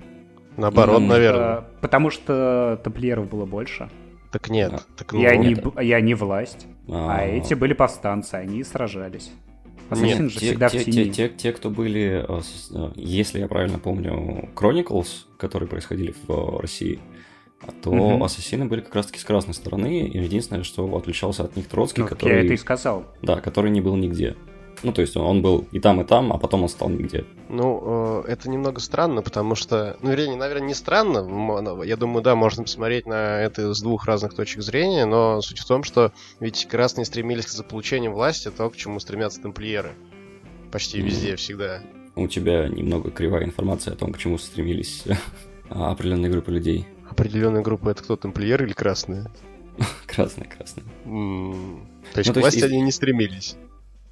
Наоборот, и, наверное. Э, потому что тамплиеров было больше. Так нет. А. Так, ну, и, они, и они власть. А, а эти были повстанцы, они сражались. Ассасин Нет, же те, всегда те, в тени. Те, те, те, кто были, э, э, если я правильно помню, Chronicles, которые происходили в России, то угу. ассасины были как раз-таки с красной стороны, и единственное, что отличался от них Троцкий, ну, который... Я это и сказал. Да, который не был нигде. Ну, то есть он был и там, и там, а потом он стал нигде. Ну, э, это немного странно, потому что, ну, вернее, наверное, не странно. Я думаю, да, можно посмотреть на это с двух разных точек зрения, но суть в том, что ведь красные стремились к заполучению власти, то, к чему стремятся тамплиеры. Почти везде, mm. всегда. У тебя немного кривая информация о том, к чему стремились [LAUGHS] определенные группы людей. Определенная группа это кто, тамплиеры или красные? [LAUGHS] красные, красные. То есть ну, к власти они не стремились.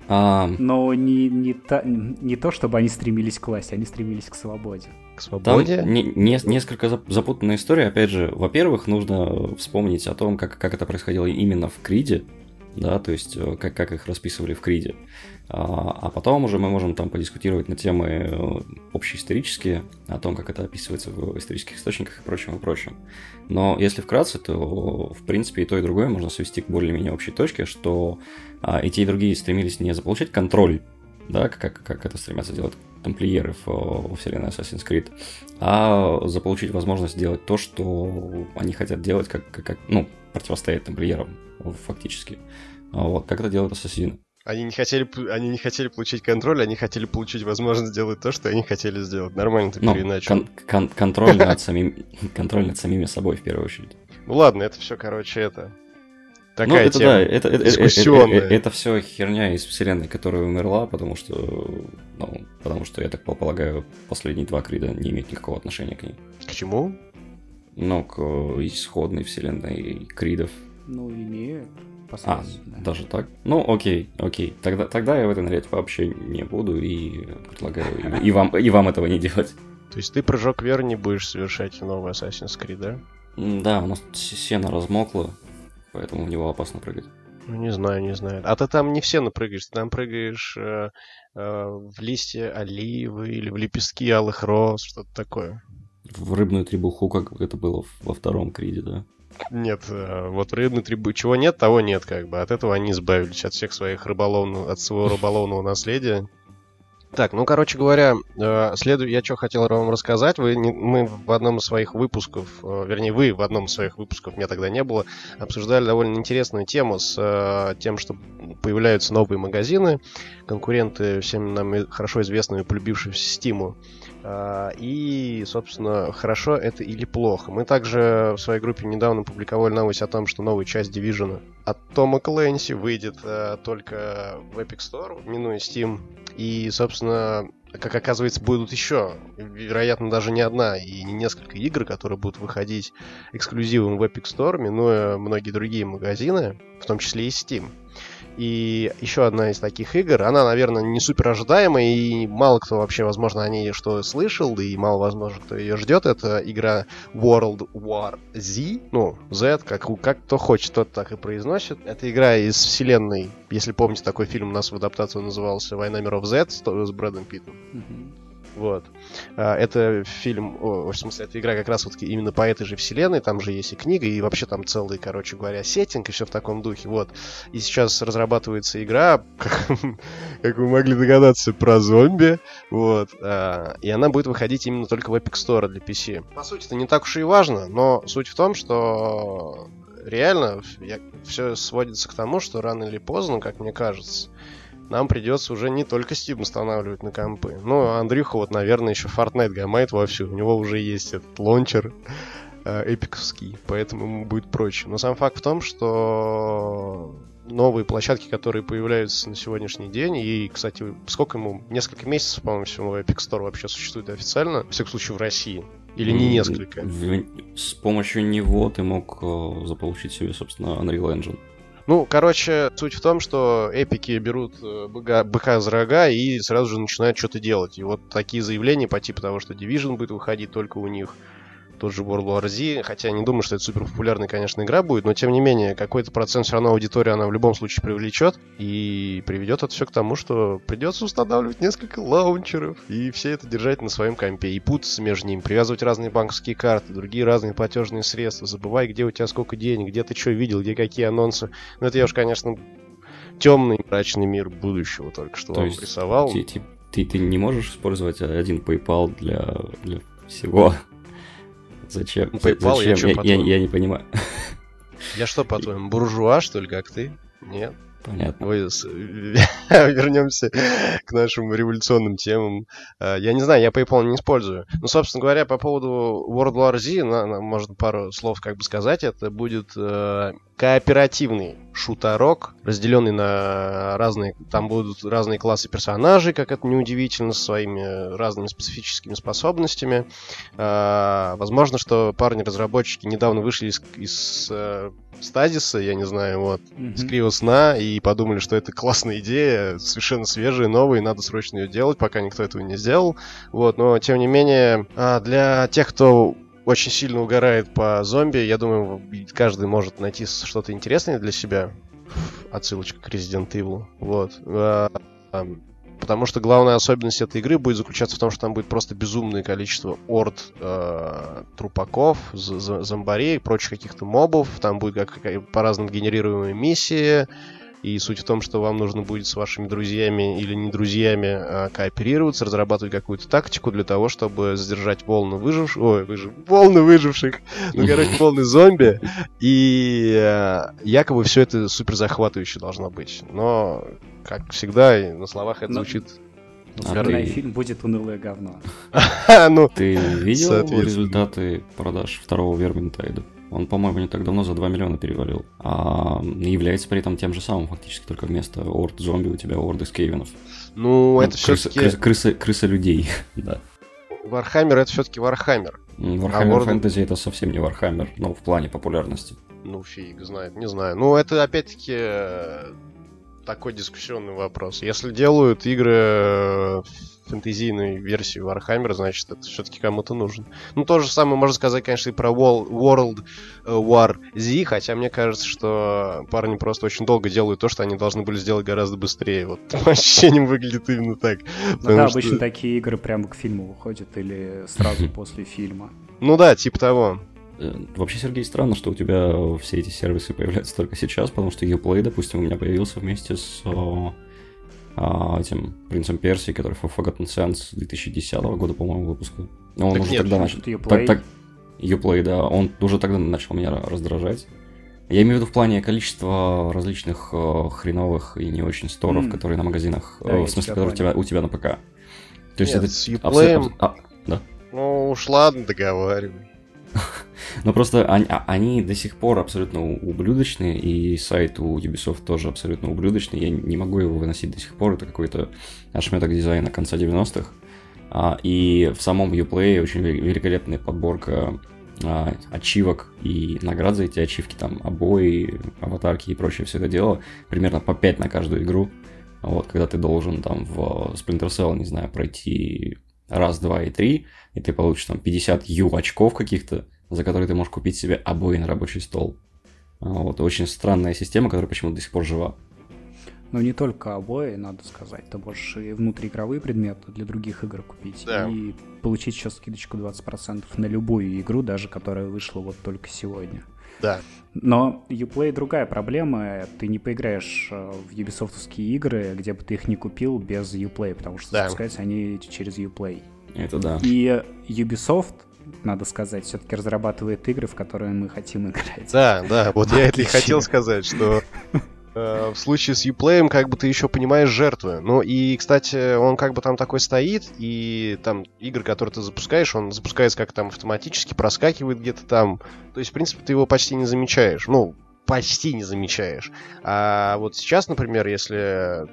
А... Но не, не, та, не то, чтобы они стремились к власти, они стремились к свободе. К свободе? Там не, не, несколько запутанная история. Опять же, во-первых, нужно вспомнить о том, как, как это происходило именно в Криде да, то есть э, как, как их расписывали в Криде. А, а потом уже мы можем там подискутировать на темы э, общеисторические, о том, как это описывается в исторических источниках и прочем, и прочем. Но если вкратце, то, в принципе, и то, и другое можно свести к более-менее общей точке, что а, и те, и другие стремились не заполучить контроль, да, как, как это стремятся делать тамплиеры в, вселенной Assassin's Creed, а заполучить возможность делать то, что они хотят делать, как, как, ну, противостоять тамплиерам фактически. Вот, как это делают ассасины. Они не хотели, они не хотели получить контроль, они хотели получить возможность сделать то, что они хотели сделать. Нормально ты ну, переиначил. Кон- кон- контроль, над самим, [LAUGHS] контроль над самими собой в первую очередь. Ну ладно, это все, короче, это. Такая ну, это тема да, это, это, дискуссионная. Это, это, это все херня из вселенной, которая умерла, потому что, ну, потому что, я так полагаю, последние два крида не имеют никакого отношения к ней. К чему? Ну, к исходной вселенной кридов. Ну, имеют. А, даже так? Ну, окей, окей. Тогда, тогда я в это нырять вообще не буду и предлагаю и, и, вам, и вам этого не делать. То есть ты прыжок веры не будешь совершать в новый Assassin's Creed, да? Да, у нас сено размокло, поэтому в него опасно прыгать. Ну, не знаю, не знаю. А ты там не все напрыгаешь, ты там прыгаешь э, э, в листья оливы или в лепестки алых роз, что-то такое. В рыбную требуху, как это было во втором Криде, да? Нет, э, вот рыбный трибу... Чего нет, того нет, как бы. От этого они избавились от всех своих рыболовных, от своего рыболовного наследия. Так, ну, короче говоря, э, следую, я что хотел вам рассказать. Вы, не, мы в одном из своих выпусков, э, вернее, вы в одном из своих выпусков, меня тогда не было, обсуждали довольно интересную тему с тем, что появляются новые магазины, конкуренты всем нам хорошо известными, полюбившимся Стиму. Э, и, собственно, хорошо это или плохо. Мы также в своей группе недавно публиковали новость о том, что новая часть Division от Тома Клэнси выйдет э, только в Epic Store, минуя Steam. И, собственно, как оказывается, будут еще, вероятно, даже не одна и не несколько игр, которые будут выходить эксклюзивом в Epic Store, минуя многие другие магазины, в том числе и Steam. И еще одна из таких игр, она, наверное, не супер ожидаемая, и мало кто вообще, возможно, о ней что слышал, и мало, возможно, кто ее ждет. Это игра World War Z, ну, Z, как, как кто хочет, тот так и произносит. Это игра из вселенной, если помните, такой фильм у нас в адаптации назывался «Война миров Z» с Брэдом Питтом. Mm-hmm. Вот. А, это фильм, о, в смысле, это игра как раз вот именно по этой же вселенной, там же есть и книга, и вообще там целый, короче говоря, сеттинг, и все в таком духе, вот. И сейчас разрабатывается игра, [LAUGHS] как, как вы могли догадаться, про зомби, вот. А, и она будет выходить именно только в Epic Store для PC. По сути, это не так уж и важно, но суть в том, что реально я, все сводится к тому, что рано или поздно, как мне кажется, нам придется уже не только Steam устанавливать на компы. Ну, Андрюха вот, наверное, еще Fortnite гамает вовсю. У него уже есть этот лончер э, эпиковский, поэтому ему будет проще. Но сам факт в том, что новые площадки, которые появляются на сегодняшний день, и, кстати, сколько ему, несколько месяцев, по-моему, всего Epic Store вообще существует официально, в всяком случае в России, или не несколько? С помощью него ты мог э, заполучить себе, собственно, Unreal Engine. Ну, короче, суть в том, что эпики берут э, быка, за рога и сразу же начинают что-то делать. И вот такие заявления по типу того, что Division будет выходить только у них, тот же World War Z, хотя я не думаю, что это супер популярная, конечно, игра будет, но тем не менее, какой-то процент все равно аудитории она в любом случае привлечет, и приведет это все к тому, что придется устанавливать несколько лаунчеров, и все это держать на своем компе, и путаться между ними, привязывать разные банковские карты, другие разные платежные средства, забывай, где у тебя сколько денег, где ты что видел, где какие анонсы. Ну, это я уж, конечно, темный мрачный мир будущего только что То вам рисовал. Ты, ты, ты, ты не можешь использовать один PayPal для, для всего? Зачем? PayPal, Зачем? Я, я, я, я не понимаю. Я что, по-твоему, буржуа, что ли, как ты? Нет? Понятно. Ой, [LAUGHS] вернемся к нашим революционным темам. А, я не знаю, я PayPal не использую. Но, собственно говоря, по поводу World War Z, на, на, можно пару слов как бы сказать. Это будет э, кооперативный шутерок, разделенный на разные... Там будут разные классы персонажей, как это неудивительно, со своими разными специфическими способностями. Э, возможно, что парни-разработчики недавно вышли из, из э, стазиса, я не знаю, вот, mm-hmm. с криво сна, и подумали, что это классная идея, совершенно свежая, новая, и надо срочно ее делать, пока никто этого не сделал. Вот, но, тем не менее, а, для тех, кто очень сильно угорает по зомби, я думаю, каждый может найти что-то интересное для себя. Отсылочка к Resident Evil. Вот. А, Потому что главная особенность этой игры будет заключаться в том, что там будет просто безумное количество орд э, трупаков, зомбарей, прочих каких-то мобов. Там будет как, по-разному генерируемые миссии. И суть в том, что вам нужно будет с вашими друзьями или не друзьями а, кооперироваться, разрабатывать какую-то тактику для того, чтобы задержать волны выживших... Ой, выжив... волны выживших! Ну, короче, волны зомби. И а, якобы все это супер захватывающе должно быть. Но, как всегда, на словах это Но... звучит а ты... фильм будет унылое говно. [LAUGHS] ну, ты видел результаты продаж второго Верминтайда? Он, по-моему, не так давно за 2 миллиона перевалил. А является при этом тем же самым, фактически, только вместо орд зомби у тебя орды скейвенов. Ну, ну это все-таки... Крыса, крыса, крыса людей, [LAUGHS] да. Вархаммер это все-таки Вархаммер. Вархаммер а фэнтези это совсем не Вархаммер, но в плане популярности. Ну, фиг знает, не знаю. Ну, это опять-таки такой дискуссионный вопрос. Если делают игры фэнтезийной версии Warhammer, значит, это все-таки кому-то нужен. Ну, то же самое можно сказать, конечно, и про World э, War Z, хотя мне кажется, что парни просто очень долго делают то, что они должны были сделать гораздо быстрее. Вот [LAUGHS] по ощущениям выглядит именно так. Ну да, что... обычно такие игры прямо к фильму выходят или сразу [LAUGHS] после фильма. Ну да, типа того. Э, вообще, Сергей, странно, что у тебя все эти сервисы появляются только сейчас, потому что Uplay, допустим, у меня появился вместе с а, этим принцем Персии, который Forgotten Sands 2010 года, по-моему, выпуска. Он Так уже нет, тогда начал... Так, так, Uplay, да, он уже тогда начал меня раздражать. Я имею в виду в плане количества различных э, хреновых и не очень сторов, М. которые на магазинах, Да, э, в смысле, которые у тебя, у тебя на ПК. То есть Нет, это с Uplay, абс- а, ну уж ладно, договаривай. Но просто они, а- они до сих пор абсолютно ублюдочные, и сайт у Ubisoft тоже абсолютно ублюдочный. Я не могу его выносить до сих пор. Это какой-то ошметок дизайна конца 90-х. А, и в самом Uplay очень ве- великолепная подборка а, ачивок и наград за эти ачивки, там обои, аватарки и прочее все это дело. Примерно по 5 на каждую игру. Вот, когда ты должен там в Splinter Cell, не знаю, пройти раз, два и три, и ты получишь там 50 ю очков каких-то, за которые ты можешь купить себе обои на рабочий стол. А, Вот, очень странная система, которая почему-то до сих пор жива. Но не только обои, надо сказать. Ты можешь и внутриигровые предметы для других игр купить. Да. И получить еще скидочку 20% на любую игру, даже которая вышла вот только сегодня. Да. Но Uplay другая проблема. Ты не поиграешь э, в юбисофтовские игры, где бы ты их не купил без Uplay, потому что Да. запускаются они через Uplay. Это да. И Ubisoft, надо сказать, все-таки разрабатывает игры, в которые мы хотим играть. Да, да, вот я это и хотел сказать, что [LAUGHS] в случае с Uplay как бы ты еще понимаешь жертвы. Ну и, кстати, он как бы там такой стоит, и там игры, которые ты запускаешь, он запускается как там автоматически, проскакивает где-то там. То есть, в принципе, ты его почти не замечаешь. Ну, почти не замечаешь. А вот сейчас, например, если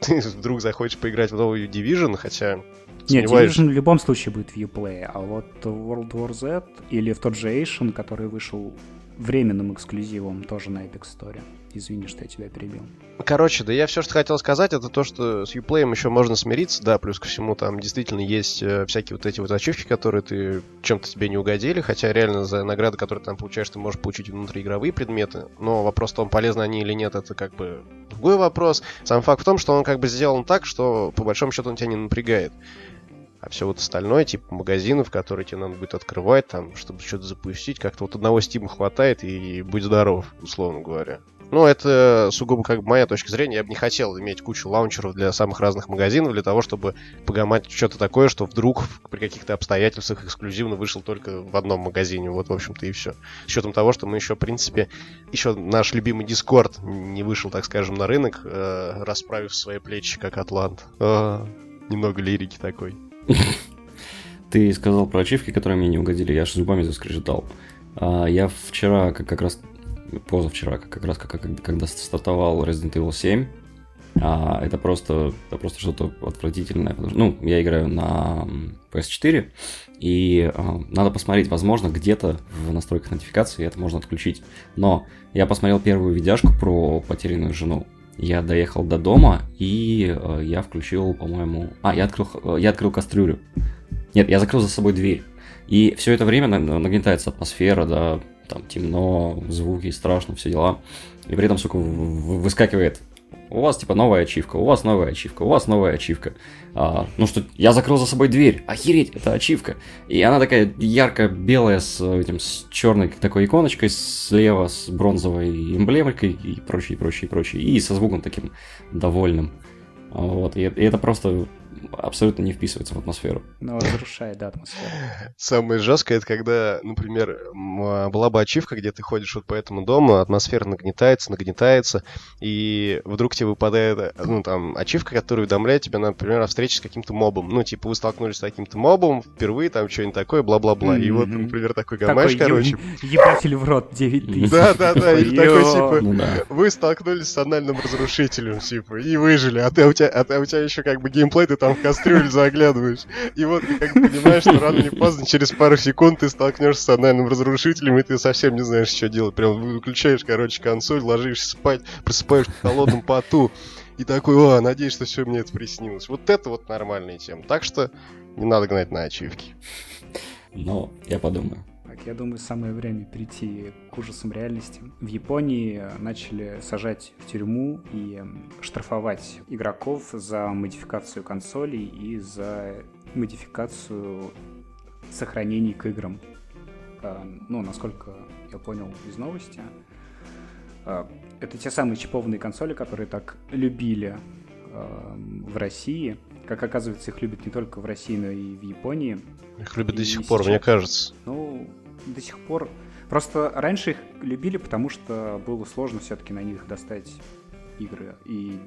ты вдруг захочешь поиграть в новую Division, хотя Нет, Division в любом случае будет в Uplay, а вот World War Z или в тот же Asian, который вышел временным эксклюзивом тоже на Epic Store. Извини, что я тебя перебил. Короче, да я все, что хотел сказать, это то, что с Uplay еще можно смириться, да, плюс ко всему там действительно есть э, всякие вот эти вот ачивки, которые ты чем-то тебе не угодили, хотя реально за награды, которые ты там получаешь, ты можешь получить внутриигровые предметы, но вопрос в том, полезны они или нет, это как бы другой вопрос. Сам факт в том, что он как бы сделан так, что по большому счету он тебя не напрягает. А все вот остальное, типа магазинов, которые тебе надо будет открывать, там, чтобы что-то запустить, как-то вот одного стима хватает и будь здоров, условно говоря. Ну, это сугубо как бы моя точка зрения. Я бы не хотел иметь кучу лаунчеров для самых разных магазинов, для того, чтобы погамать что-то такое, что вдруг при каких-то обстоятельствах эксклюзивно вышел только в одном магазине. Вот, в общем-то, и все. С учетом того, что мы еще, в принципе, еще наш любимый Дискорд не вышел, так скажем, на рынок, э, расправив свои плечи, как Атлант. А, немного лирики такой. [LAUGHS] Ты сказал про ачивки, которые мне не угодили, я аж зубами заскрежетал. А, Я вчера, как, как раз, позавчера, как, раз как, когда стартовал Resident Evil 7, а, это просто, это просто что-то отвратительное. потому ну, я играю на м, PS4, и а, надо посмотреть, возможно, где-то в настройках нотификации это можно отключить. Но я посмотрел первую видяшку про потерянную жену. Я доехал до дома, и э, я включил, по-моему... А, я открыл, я открыл кастрюлю. Нет, я закрыл за собой дверь. И все это время на- на- нагнетается атмосфера, да, там темно, звуки, страшно, все дела. И при этом, сука, выскакивает. У вас, типа, новая ачивка, у вас новая ачивка, у вас новая ачивка. А, ну что, я закрыл за собой дверь. Охереть, это ачивка. И она такая ярко-белая с этим, с черной такой иконочкой слева, с бронзовой эмблемой и прочее, прочее, прочее. И со звуком таким довольным. Вот, и, и это просто абсолютно не вписывается в атмосферу. Но разрушает, да, атмосферу. Самое жесткое, это когда, например, а, была бы ачивка, где ты ходишь вот по этому дому, атмосфера нагнетается, нагнетается, и вдруг тебе выпадает, ну, там, ачивка, которая уведомляет тебя, например, о встрече с каким-то мобом. Ну, типа, вы столкнулись с таким-то мобом впервые, там, что-нибудь такое, бла-бла-бла. И вот, например, такой гамаш, Такой короче. еб- [LAUGHS] ебатель в рот 9 тысяч. Да-да-да, или такой, типа, Ну вы столкнулись с анальным разрушителем, типа, и выжили, а ты у тебя, а, ты- у тебя еще как бы геймплей, ты там в кастрюлю заглядываешь. И вот ты как понимаешь, что рано или поздно, через пару секунд ты столкнешься с анальным разрушителем, и ты совсем не знаешь, что делать. Прям выключаешь, короче, консоль, ложишься спать, просыпаешься в холодном поту. И такой, о, надеюсь, что все мне это приснилось. Вот это вот нормальная тема. Так что не надо гнать на ачивки. Но я подумаю. Так, я думаю, самое время перейти к ужасам реальности. В Японии начали сажать в тюрьму и штрафовать игроков за модификацию консолей и за модификацию сохранений к играм. А, Ну, насколько я понял из новости, а, это те самые чипованные консоли, которые так любили э, в России. Как оказывается, их любят не только в России, но и в Японии. Их любят И до сих пор, сейчас- мне кажется. Ну, до сих пор... Просто раньше их любили, потому что было сложно все-таки на них достать игры. И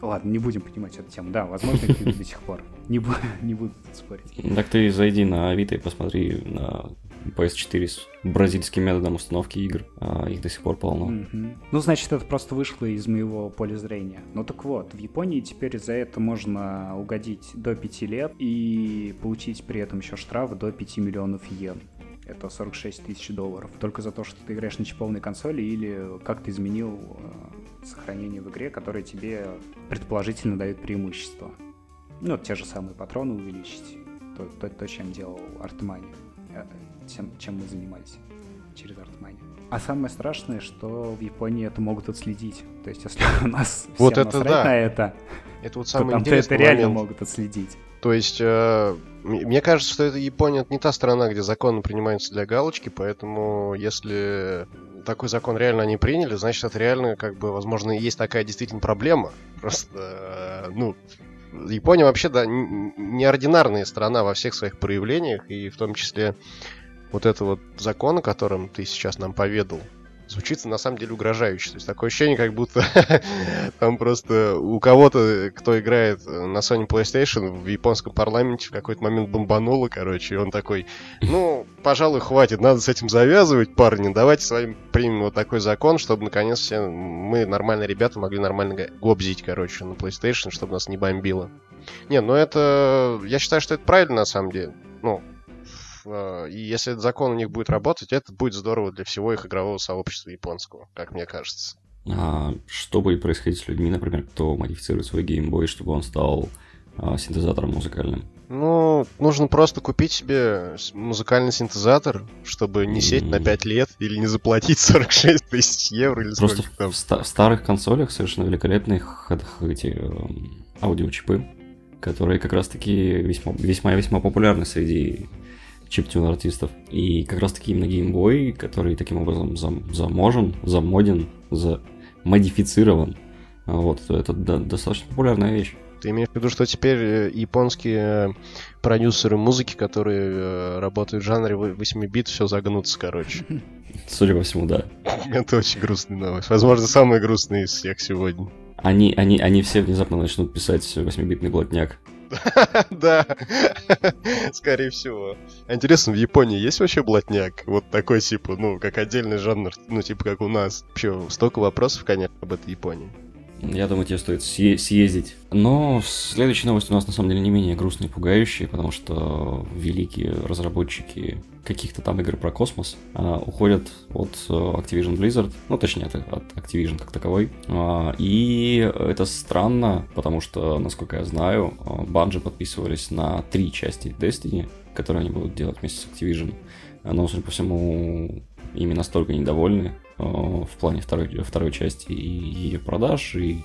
ладно, не будем поднимать эту тему. Да, возможно, их любят до сих пор. Не, бу- [LAUGHS] не буду спорить. Так ты зайди на Авито и посмотри на PS4 с бразильским методом установки игр. А, их до сих пор полно. Мгм. Ну, значит, это просто вышло из моего поля зрения. Ну так вот, в Японии теперь за это можно угодить до 5 лет и получить при этом еще штраф до 5 миллионов йен. Это 46 тысяч долларов. Только за то, что ты играешь на чипованной консоли или как ты изменил э, сохранение в игре, которое тебе предположительно дает преимущество. Ну, те же самые патроны увеличить. То, то, то, чем делал Артмани. Тем, чем мы занимались через Артмани. А самое страшное, что в Японии это могут отследить. То есть, если у нас [LAUGHS] Вот это да. на это, Это вот то самый там это реально момент. могут отследить. То есть, э, мне кажется, что это Япония это не та страна, где законы принимаются для галочки, поэтому если такой закон реально они приняли, значит, это реально, как бы, возможно, есть такая действительно проблема. Просто, э, ну, Япония вообще, да, неординарная страна во всех своих проявлениях, и в том числе вот это вот закон, о котором ты сейчас нам поведал, звучит на самом деле угрожающе. То есть такое ощущение, как будто [LAUGHS] там просто у кого-то, кто играет на Sony PlayStation, в японском парламенте в какой-то момент бомбануло, короче, и он такой, ну, пожалуй, хватит, надо с этим завязывать, парни, давайте с вами примем вот такой закон, чтобы наконец все мы, нормальные ребята, могли нормально гобзить, короче, на PlayStation, чтобы нас не бомбило. Не, ну это... Я считаю, что это правильно, на самом деле. Ну, э, и если этот закон у них будет работать, это будет здорово для всего их игрового сообщества японского, как мне кажется. А что будет происходить с людьми, например, кто модифицирует свой геймбой, чтобы он стал а, синтезатором музыкальным? Ну, нужно просто купить себе музыкальный синтезатор, чтобы не сесть на М. 5 лет или не заплатить [LAUGHS] 46 тысяч евро или Просто сколько там. в, ста- в старых консолях совершенно великолепные эти эм, аудиочипы, которые как раз-таки весьма весьма весьма популярны среди чиптюн артистов. И как раз-таки именно геймбой, который таким образом зам- заможен, замоден, замодифицирован. Вот, это да- достаточно популярная вещь. Ты имеешь в виду, что теперь э, японские э, продюсеры музыки, которые э, работают в жанре 8 бит, все загнутся, короче. [LAUGHS] Судя по всему, да. Это очень грустная новость. Возможно, самая грустная из всех сегодня. Они, они, они все внезапно начнут писать 8-битный блатняк. [LAUGHS] Да, скорее всего. А Интересно, в Японии есть вообще блатняк? Вот такой, типа, ну, как отдельный жанр, ну, типа, как у нас. Вообще, столько вопросов, конечно, об этой Японии. Я думаю, тебе стоит съе- съездить. Но следующая новость у нас на самом деле не менее грустная и пугающая, потому что великие разработчики каких-то там игр про космос а, уходят от э, Activision Blizzard, ну точнее от, от Activision как таковой. А, и это странно, потому что, насколько я знаю, а, Bungie подписывались на три части Destiny, которые они будут делать вместе с Activision. Но, судя по всему, ими настолько недовольны э, в плане второй, второй части и ее продаж, и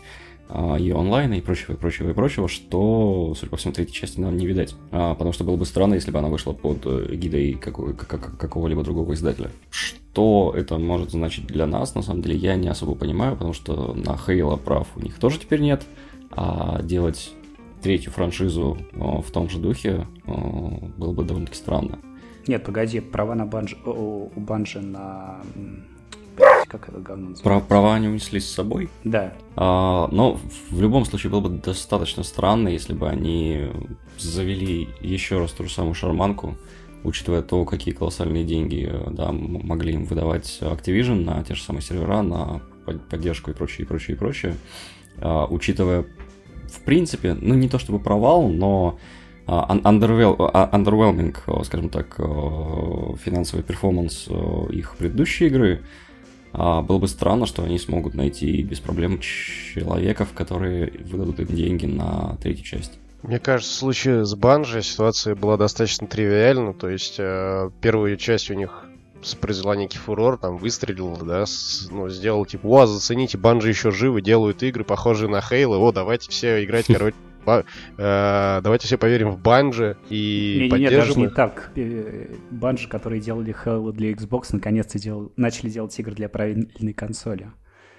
а, ее онлайна, и прочего, и прочего, и прочего, что, судя по всему, третьей части нам не видать. А, потому что было бы странно, если бы она вышла под э, гидой какого- как- как- какого-либо другого издателя. Что это может значить для нас, на самом деле, я не особо понимаю, потому что на Halo прав у них тоже теперь нет, а делать третью франшизу э, в том же духе э, было бы довольно-таки странно. Нет, погоди, права на банж... у Банжи на... Как это говно называется? Про- права они унесли с собой, Да. А, но в любом случае было бы достаточно странно, если бы они завели еще раз ту же самую шарманку, учитывая то, какие колоссальные деньги э, да, могли им выдавать Activision на те же самые сервера, на под- поддержку и прочее, и прочее, и прочее. А, учитывая, в принципе, ну не то чтобы провал, но а, а, underwhelming, э, скажем так, э, финансовый перформанс их предыдущей игры, а, было бы странно, что они смогут найти без проблем человеков, которые выдадут им деньги на третью часть. Мне кажется, в случае с Банжи ситуация была достаточно тривиальна. То есть, э, первую часть у них с- произвела некий фурор, там выстрелила, да, с- ну, сделал типа, о, зацените, Банжи еще живы, делают игры, похожие на Хейла, о, давайте все играть, [LAUGHS] короче, ба- э, давайте все поверим в Банжи и Не-не-не, даже поддержим не их. так. Банжи, которые делали Halo для Xbox, наконец-то дел- начали делать игры для правильной консоли.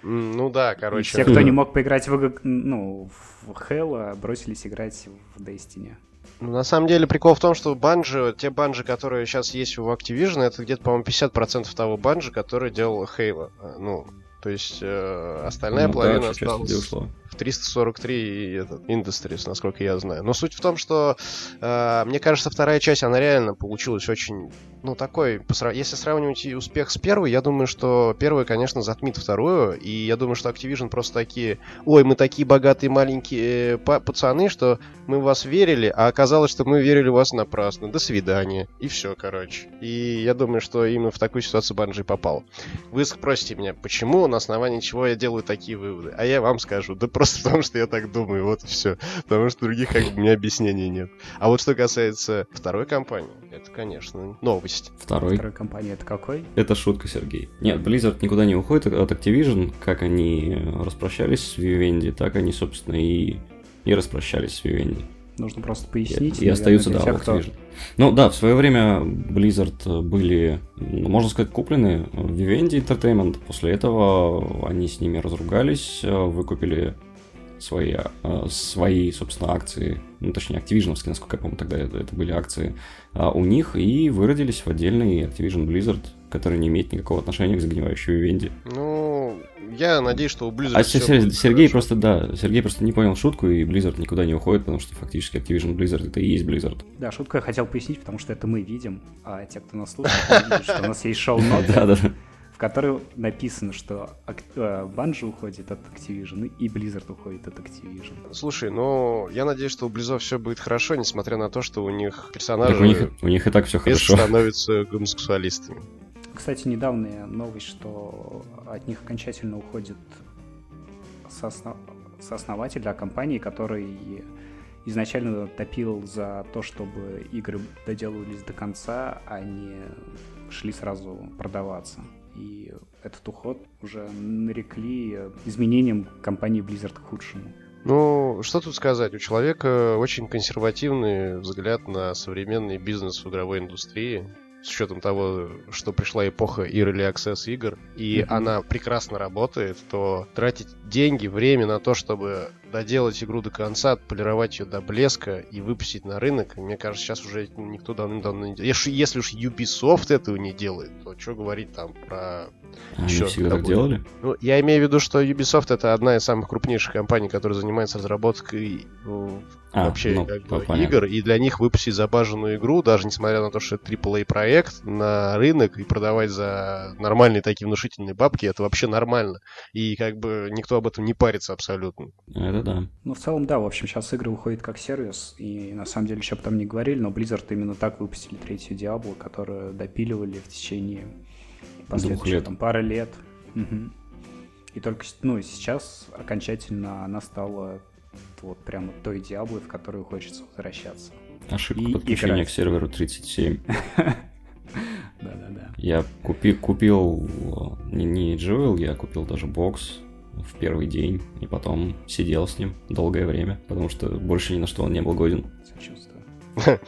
Ну да, короче. Все, кто не мог поиграть в, ну, в Halo, бросились играть в Destiny. Ну, на самом деле, прикол в том, что банжи, те банжи, которые сейчас есть у Activision, это где-то, по-моему, 50% того банжи, который делал Halo. Ну, то есть э, остальная ну, половина да, осталась в 343 этот, Industries, насколько я знаю. Но суть в том, что э, мне кажется, вторая часть, она реально получилась очень, ну, такой, если сравнивать успех с первой, я думаю, что первая, конечно, затмит вторую, и я думаю, что Activision просто такие, ой, мы такие богатые маленькие э, пацаны, что мы в вас верили, а оказалось, что мы верили в вас напрасно. До свидания. И все, короче. И я думаю, что именно в такую ситуацию Банжи попал. Вы спросите меня, почему на основании чего я делаю такие выводы. А я вам скажу, да просто потому, что я так думаю, вот и все. Потому что других как бы у меня объяснений нет. А вот что касается второй компании, это, конечно, новость. Второй? Второй компании это какой? Это шутка, Сергей. Нет, Blizzard никуда не уходит от Activision. Как они распрощались с Vivendi, так они, собственно, и, и распрощались с Vivendi. Нужно просто пояснить. И, и остаются, да, тех, кто... Ну да, в свое время Blizzard были, можно сказать, куплены в Vivendi Entertainment. После этого они с ними разругались, выкупили свои, э, свои собственно, акции, ну, точнее, Activision, насколько я помню, тогда это, это были акции а, у них, и выродились в отдельный Activision Blizzard, который не имеет никакого отношения к загнивающей Венди. Ну, я надеюсь, что у Blizzard А Сергей, Сергей просто, да, Сергей просто не понял шутку, и Blizzard никуда не уходит, потому что фактически Activision Blizzard это и есть Blizzard. Да, шутку я хотел пояснить, потому что это мы видим, а те, кто нас слушает, видят, что у нас есть шоу-ноты. [LAUGHS] Да, да которой написано, что Банжи уходит от Activision и Blizzard уходит от Activision. Слушай, ну, я надеюсь, что у Blizzard все будет хорошо, несмотря на то, что у них персонажи так у них, у них и так все хорошо. становятся гомосексуалистами. Кстати, недавняя новость, что от них окончательно уходит сооснов... сооснователь да, компании, который изначально топил за то, чтобы игры доделывались до конца, а не шли сразу продаваться и этот уход уже нарекли изменением компании Blizzard к худшему. Ну, что тут сказать? У человека очень консервативный взгляд на современный бизнес в игровой индустрии с учетом того, что пришла эпоха Early Access игр, и mm-hmm. она прекрасно работает, то тратить деньги, время на то, чтобы доделать игру до конца, отполировать ее до блеска и выпустить на рынок, мне кажется, сейчас уже никто давным-давно не делает. Если, если уж Ubisoft этого не делает, то что говорить там про... Они еще всегда так делали? Ну, я имею в виду, что Ubisoft это одна из самых крупнейших компаний, которая занимается разработкой ну, а, вообще ну, как бы, игр, и для них выпустить забаженную игру, даже несмотря на то, что это AAA проект, на рынок и продавать за нормальные такие внушительные бабки, это вообще нормально. И как бы никто об этом не парится абсолютно. Это да. Ну, в целом, да, в общем, сейчас игры выходят как сервис, и на самом деле, еще бы там не говорили, но Blizzard именно так выпустили третью Diablo, которую допиливали в течение последующих лет. там пары лет. Угу. И только, ну, сейчас окончательно она стала вот прямо той Диаблой, в которую хочется возвращаться. Ошибка и подключения играть. к серверу 37. [LAUGHS] Да-да-да. Я купи, купил не, не Jewel, я купил даже бокс в первый день, и потом сидел с ним долгое время, потому что больше ни на что он не был годен. Сочувствую. [LAUGHS]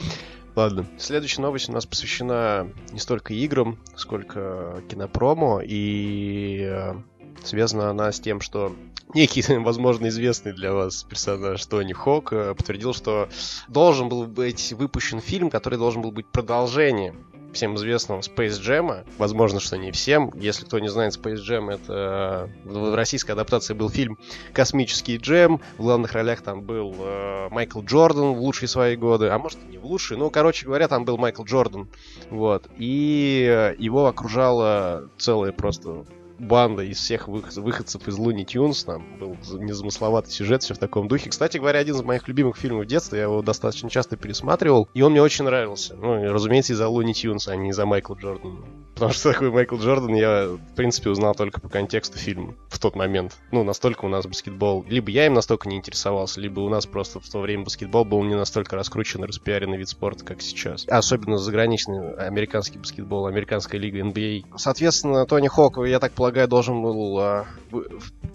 Ладно. Следующая новость у нас посвящена не столько играм, сколько кинопромо, и э, связана она с тем, что некий, [LAUGHS] возможно, известный для вас персонаж Тони Хок э, подтвердил, что должен был быть выпущен фильм, который должен был быть продолжением всем известного Space Jam. Возможно, что не всем. Если кто не знает, Space Jam это в российской адаптации был фильм «Космический джем». В главных ролях там был э, Майкл Джордан в лучшие свои годы. А может, не в лучшие. Ну, короче говоря, там был Майкл Джордан. Вот. И его окружала целая просто банда из всех выходцев из Луни Тюнс. Там был незамысловатый сюжет, все в таком духе. Кстати говоря, один из моих любимых фильмов детства, я его достаточно часто пересматривал, и он мне очень нравился. Ну, разумеется, из-за Луни Тюнс, а не из-за Майкла Джордана. [LAUGHS] Потому что такой Майкл Джордан я, в принципе, узнал только по контексту фильма в тот момент. Ну, настолько у нас баскетбол... Либо я им настолько не интересовался, либо у нас просто в то время баскетбол был не настолько раскручен и распиаренный вид спорта, как сейчас. Особенно заграничный американский баскетбол, американская лига NBA. Соответственно, Тони Хок, я так полагаю, должен был а,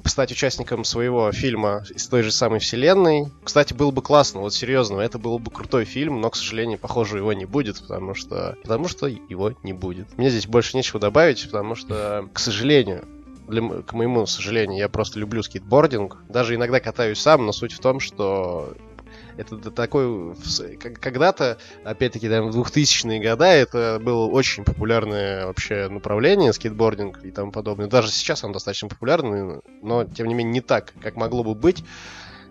стать участником своего фильма из той же самой вселенной. Кстати, было бы классно, вот серьезно, это был бы крутой фильм, но, к сожалению, похоже, его не будет, потому что... Потому что его не будет. Мне здесь больше нечего добавить, потому что, к сожалению, для, к моему сожалению, я просто люблю скейтбординг. Даже иногда катаюсь сам, но суть в том, что это такой... Когда-то, опять-таки, там, в 2000-е годы это было очень популярное вообще направление, скейтбординг и тому подобное. Даже сейчас он достаточно популярный, но, тем не менее, не так, как могло бы быть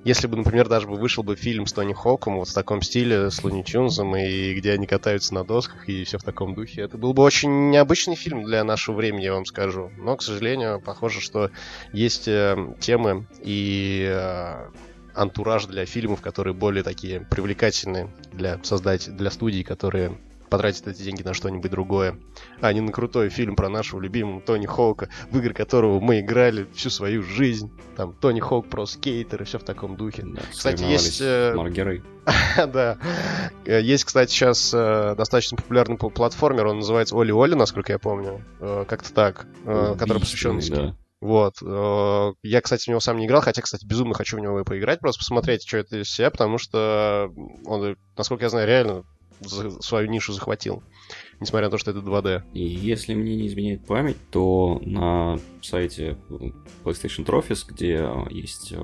если бы, например, даже бы вышел бы фильм с Тони Хоком вот в таком стиле, с Луни Тюнзом, и где они катаются на досках, и все в таком духе, это был бы очень необычный фильм для нашего времени, я вам скажу. Но, к сожалению, похоже, что есть э, темы и э, антураж для фильмов, которые более такие привлекательные для создать, для студий, которые потратить эти деньги на что-нибудь другое, а не на крутой фильм про нашего любимого Тони Хоука, в игры которого мы играли всю свою жизнь. Там Тони Хоук про скейтер и все в таком духе. Да, кстати, есть... Э... [LAUGHS] да. Э, есть, кстати, сейчас э, достаточно популярный платформер, он называется Оли Оли, насколько я помню. Э, как-то так. Который посвящен да. Вот. Э, я, кстати, в него сам не играл, хотя, кстати, безумно хочу в него поиграть, просто посмотреть, что это из себя, потому что он, насколько я знаю, реально свою нишу захватил, несмотря на то, что это 2D. И если мне не изменяет память, то на сайте PlayStation Trophies, где есть э,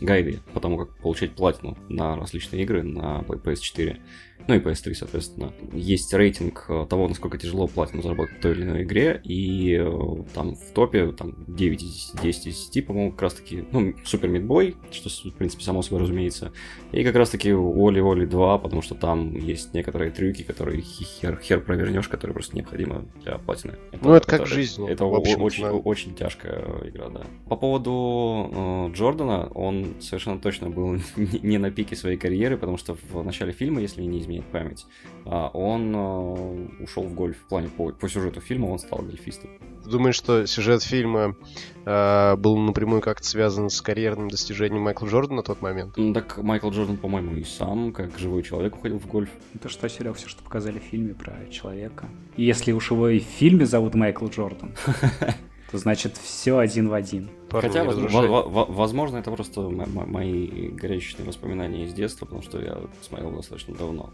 гайды по тому, как получать платину на различные игры на PS4, ну и PS3, соответственно. Есть рейтинг э, того, насколько тяжело платину заработать в той или иной игре, и э, там в топе там 9 из 10, 10 из 10, по-моему, как раз таки, ну, Супер Мидбой, что, в принципе, само собой разумеется, и как раз таки Оли Оли 2, потому что там есть некоторые трюки, которые хер, хер провернешь, которые просто необходимы для платины. Это, ну, это, это как жизнь. Это, это очень, да. очень тяжкая игра, да. По поводу э, Джордана, он совершенно точно был [LAUGHS] не на пике своей карьеры, потому что в начале фильма, если не изменить изменит память, а, он э, ушел в гольф. В плане по, по сюжету фильма он стал гольфистом. Думаешь, что сюжет фильма э, был напрямую как-то связан с карьерным достижением Майкла Джордана на тот момент? Ну, так Майкл Джордан, по-моему, и сам, как живой человек, уходил в гольф. Это что, Серег, все, что показали в фильме про человека. Если уж его и в фильме зовут Майкл Джордан, [LAUGHS] то значит все один в один. Хотя, возможно, это просто мои горячечные воспоминания из детства, потому что я смотрел достаточно давно.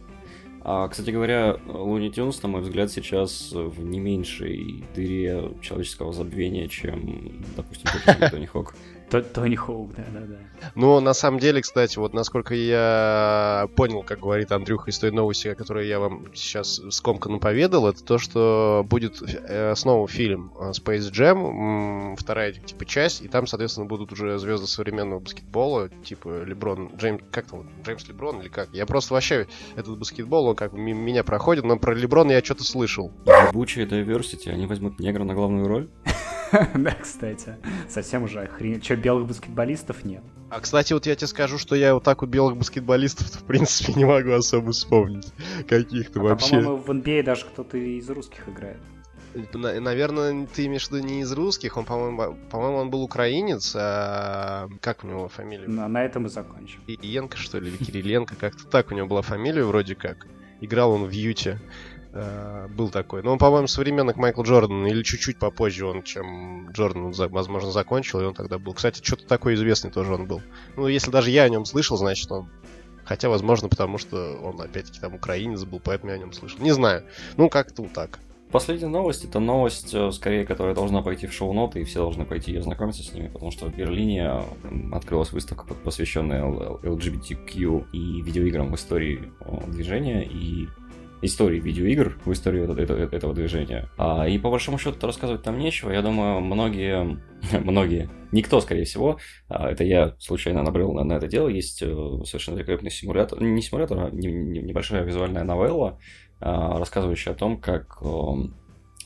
А, кстати говоря, Луни Тюнс, на мой взгляд, сейчас в не меньшей дыре человеческого забвения, чем, допустим, [LAUGHS] Тони Хок. Тони Хоук, да-да-да. Ну, на самом деле, кстати, вот насколько я понял, как говорит Андрюха из той новости, которую я вам сейчас скомканно поведал, это то, что будет э, снова фильм э, Space Jam, вторая, типа, часть, и там, соответственно, будут уже звезды современного баскетбола, типа Леброн, Джеймс, как там, Джеймс Леброн или как? Я просто вообще этот баскетбол, он как меня проходит, но про Леброна я что-то слышал. Ебучая diversity, они возьмут негра на главную роль? [LAUGHS] Да, кстати. Совсем уже охренеть. Че, белых баскетболистов нет? А, кстати, вот я тебе скажу, что я вот так вот белых баскетболистов в принципе, не могу особо вспомнить. Каких-то а вообще. По-моему, в NBA даже кто-то из русских играет. Наверное, ты имеешь в виду не из русских, он, по-моему, по-моему, он был украинец, а как у него фамилия? На, на этом и закончим. Иенко, что ли, или Кириленко, как-то так у него была фамилия вроде как. Играл он в Юте. Э, был такой. Но он, по-моему, современный к Майклу Джордану, или чуть-чуть попозже он, чем Джордан, возможно, закончил, и он тогда был. Кстати, что-то такое известный тоже он был. Ну, если даже я о нем слышал, значит, он Хотя, возможно, потому что он, опять-таки, там украинец был, поэтому я о нем слышал. Не знаю. Ну, как-то вот так. Последняя новость это новость, э, скорее, которая должна пойти в шоу-ноты, и все должны пойти и ознакомиться с ними, потому что в Берлине открылась выставка, посвященная LGBTQ и видеоиграм в истории движения, и истории видеоигр, в историю этого, этого, этого движения. А, и по большому счету рассказывать там нечего. Я думаю, многие, [LAUGHS] многие, никто, скорее всего, а, это я случайно набрел на, на это дело, есть э, совершенно великолепный симулятор, не симулятор, а не, не, небольшая визуальная новелла, а, рассказывающая о том, как эм,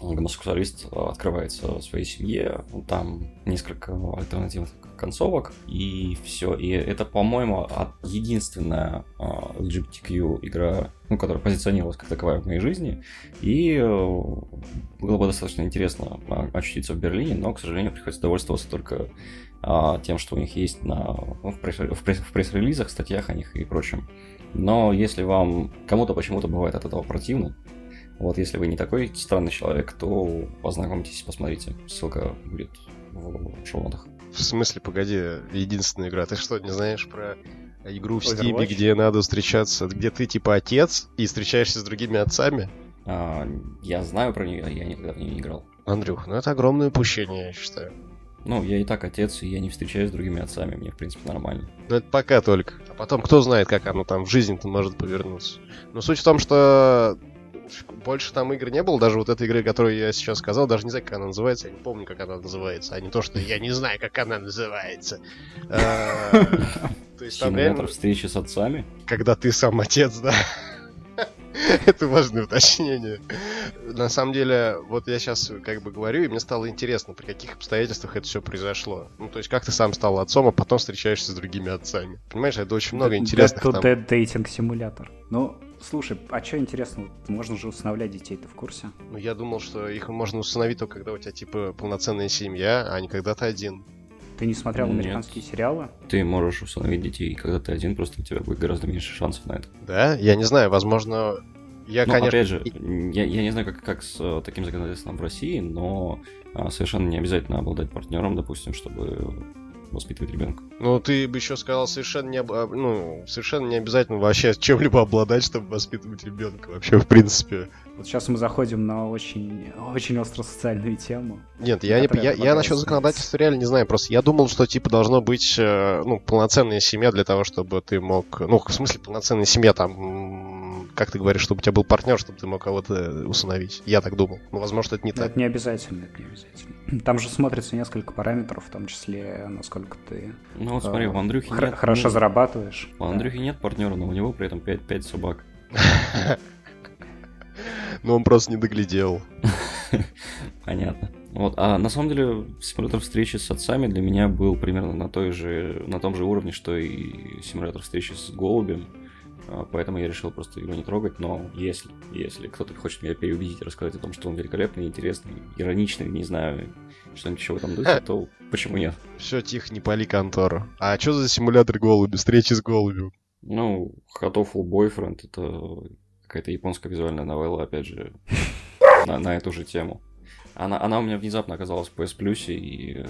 гомосексуалист открывается своей семье, там несколько альтернативных концовок, и все. И это, по-моему, единственная LGBTQ игра, ну, которая позиционировалась как таковая в моей жизни. И э, было бы достаточно интересно а, очутиться в Берлине, но, к сожалению, приходится довольствоваться только а, тем, что у них есть на, ну, в пресс-релизах, статьях о них и прочем. Но если вам кому-то почему-то бывает от этого противно, вот если вы не такой странный человек, то познакомьтесь, посмотрите. Ссылка будет в шоу-нотах. В смысле, погоди, единственная игра. Ты что, не знаешь про игру в Стиме, где надо встречаться, где ты типа отец и встречаешься с другими отцами? А, я знаю про нее, я никогда в нее не играл. Андрюх, ну это огромное упущение, я считаю. Ну, я и так отец, и я не встречаюсь с другими отцами, мне, в принципе, нормально. Ну, это пока только. А потом, кто знает, как оно там в жизни-то может повернуться. Но суть в том, что больше там игр не было, даже вот этой игры, которую я сейчас сказал, даже не знаю, как она называется, я не помню, как она называется, а не то, что я не знаю, как она называется. А, [LAUGHS] то есть там реально... встречи с отцами? Когда ты сам отец, да. [LAUGHS] Это важное уточнение. На самом деле, вот я сейчас как бы говорю, и мне стало интересно, при каких обстоятельствах это все произошло. Ну, то есть, как ты сам стал отцом, а потом встречаешься с другими отцами. Понимаешь, это очень много интересных там... Это дейтинг-симулятор. Ну, слушай, а что интересно, можно же усыновлять детей, ты в курсе? Ну, я думал, что их можно установить только когда у тебя, типа, полноценная семья, а не когда ты один. Ты не смотрел Нет. американские сериалы? Ты можешь установить детей, когда ты один, просто у тебя будет гораздо меньше шансов на это. Да? Я не знаю, возможно... Я, ну, конечно... опять же, я, я не знаю, как, как с э, таким законодательством в России, но а, совершенно не обязательно обладать партнером, допустим, чтобы воспитывать ребенка. Ну, ты бы еще сказал, совершенно не, об... ну, совершенно не обязательно вообще чем-либо обладать, чтобы воспитывать ребенка. Вообще, в принципе. Вот сейчас мы заходим на очень, очень остросоциальную тему. Нет, я, не, я, я насчет законодательства реально не знаю. Просто я думал, что типа должно быть э, ну, полноценная семья для того, чтобы ты мог. Ну, в смысле, полноценная семья там как ты говоришь, чтобы у тебя был партнер, чтобы ты мог кого-то усыновить. Я так думал. Но, возможно, это не так. Это не обязательно, это не обязательно. [CLEARS THROAT] Там же смотрится несколько параметров, в том числе, насколько ты ну, вот смотри, у Андрюхи хр- нет, хорошо ну, зарабатываешь. У Андрюхи да. нет партнера, но у него при этом 5, 5 собак. [LAUGHS] Но он просто не доглядел. [LAUGHS] Понятно. Вот, а на самом деле симулятор встречи с отцами для меня был примерно на той же, на том же уровне, что и симулятор встречи с голубем. А, поэтому я решил просто его не трогать, но если, если кто-то хочет меня переубедить рассказать о том, что он великолепный, интересный, ироничный, не знаю, что-нибудь еще в этом духе, [LAUGHS] то почему нет? Все, тихо, не пали контору. А что за симулятор голуби, встречи с голубем? Ну, Hatoful Boyfriend — это какая-то японская визуальная новелла, опять же, [LAUGHS] на, на эту же тему. Она, она у меня внезапно оказалась в PS Plus, и